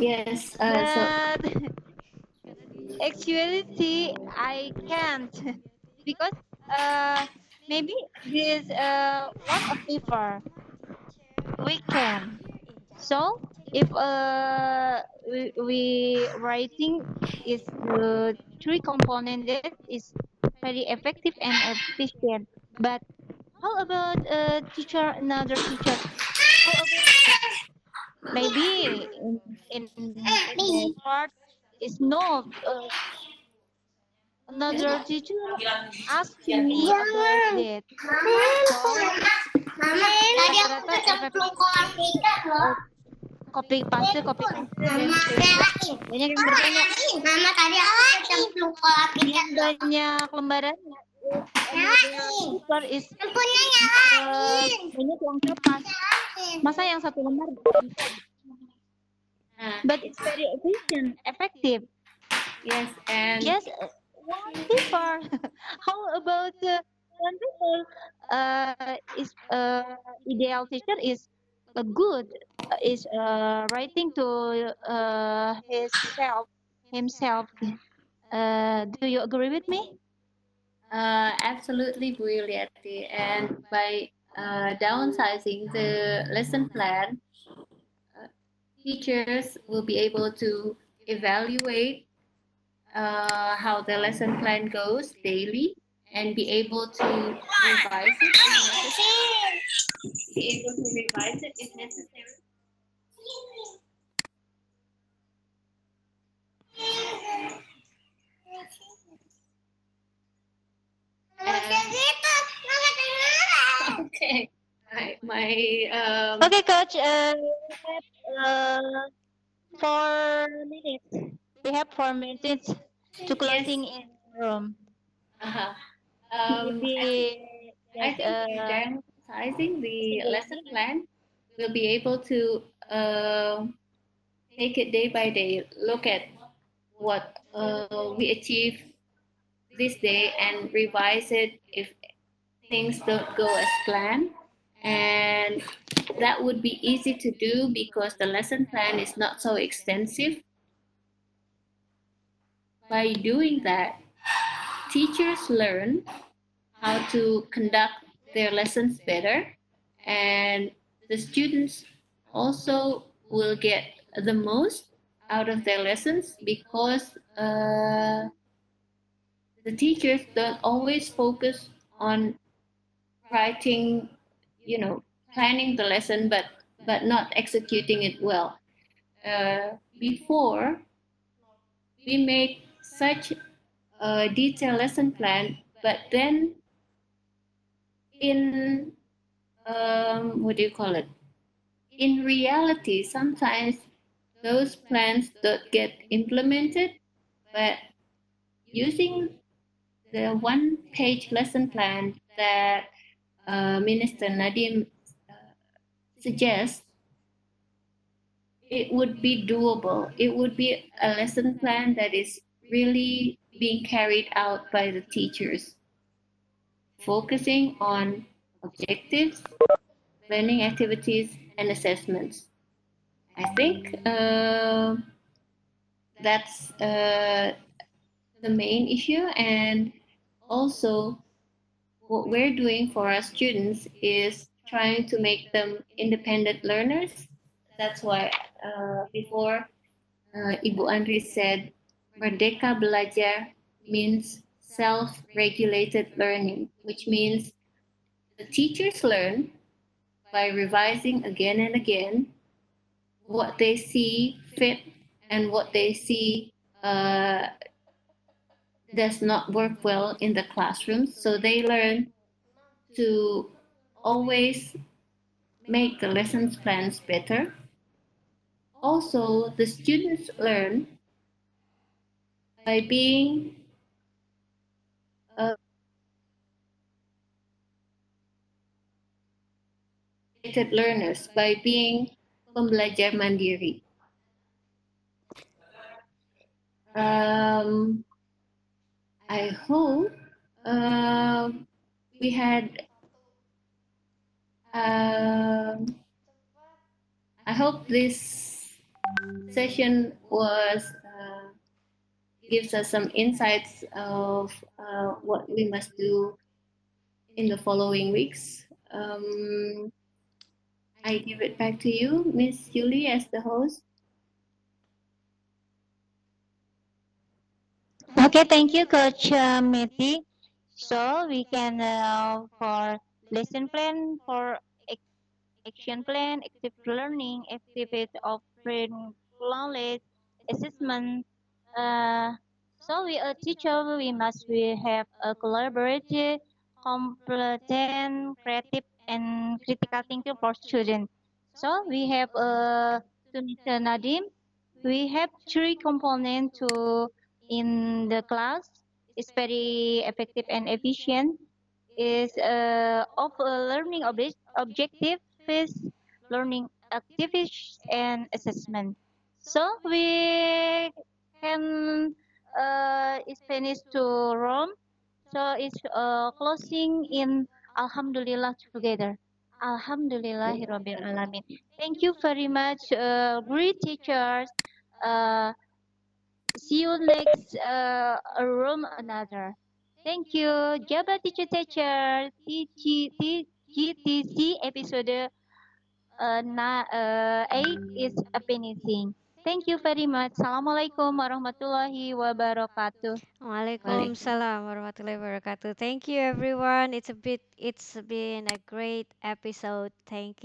yes. Uh, so But [LAUGHS] actually, I can't [LAUGHS] because uh, maybe this uh, one of paper we can. So if uh, we, we writing is the three component that is very effective and efficient. But how about uh, teacher another teacher? Maybe in, in, in part is not uh, another teacher asked me about ikan loh. Copy paste, copy paste. Mama, banyak yang bertanya, Mama, tadi aku loh. banyak lembaran. Nyalain. Is Lampunya uh, nyalain. banyak yang. Nyalain. Masa yang satu lembar? Ah, But it's very efficient, effective. yes, and Yes, uh, one paper. [LAUGHS] How about uh, one paper? Uh, is uh, ideal teacher is uh, good. Uh, is uh, writing to uh, himself. Himself. Uh, do you agree with me? Uh, absolutely brilliant. And by uh, downsizing the lesson plan, uh, teachers will be able to evaluate uh, how the lesson plan goes daily and be able to revise it if necessary. Be able to revise it if necessary. Kayak gitu, nggak kedengeran. Okay. My, my um, Okay, coach. Uh, we have uh, four minutes. We have four minutes to closing in the room. uh-huh. Um, Maybe I think by uh, downsizing the lesson plan, we'll be able to uh, take it day by day, look at what uh, we achieve this day and revise it if things don't go as planned. And that would be easy to do because the lesson plan is not so extensive. By doing that, teachers learn how to conduct their lessons better and the students also will get the most out of their lessons because uh, the teachers don't always focus on writing you know planning the lesson but but not executing it well. Uh, before we make such a detailed lesson plan but then in um, what do you call it? In reality sometimes those plans don't get implemented but using the one page lesson plan that uh, minister Nadiem uh, suggests it would be doable. It would be a lesson plan that is really being carried out by the teachers focusing on objectives, learning activities, and assessments. I think uh, that's uh, the main issue, and also what we're doing for our students is trying to make them independent learners. That's why uh, before uh, Ibu Andri said, Merdeka Belajar means self-regulated learning, which means the teachers learn by revising again and again what they see fit and what they see uh, does not work well in the classrooms. So they learn to always make the lessons plans better. Also, the students learn by being uh, learners by being pembelajar mandiri. Um, I hope um, we had. Um, I hope this session was uh, gives us some insights of uh, what we must do in the following weeks. Um, I give it back to you, Miss Julie, as the host. Okay, thank you, Coach uh. So we can uh, for lesson plan, for action plan, active learning, activity of knowledge, assessment. Uh, So we a teacher, we must we have a collaborative, competent, creative, and critical thinking for students. So we have uh, to Mr. Nadiem, we have three components to in the class. It's very effective and efficient. Is uh, of a learning object, objective, learning activities, and assessment. So we can uh, finished to Rome. So it's uh, closing in Alhamdulillah together. Alhamdulillahirabbil alamin. Thank you very much, uh, great teachers. Uh, see you next uh, room another. Thank you. Jabar teacher teacher GTC episode uh, na, uh, 8 is finishing. Thank you very much. Assalamualaikum warahmatullahi wabarakatuh. Waalaikumsalam warahmatullahi wabarakatuh. Thank you everyone. It's a bit it's been a great episode. Thank you.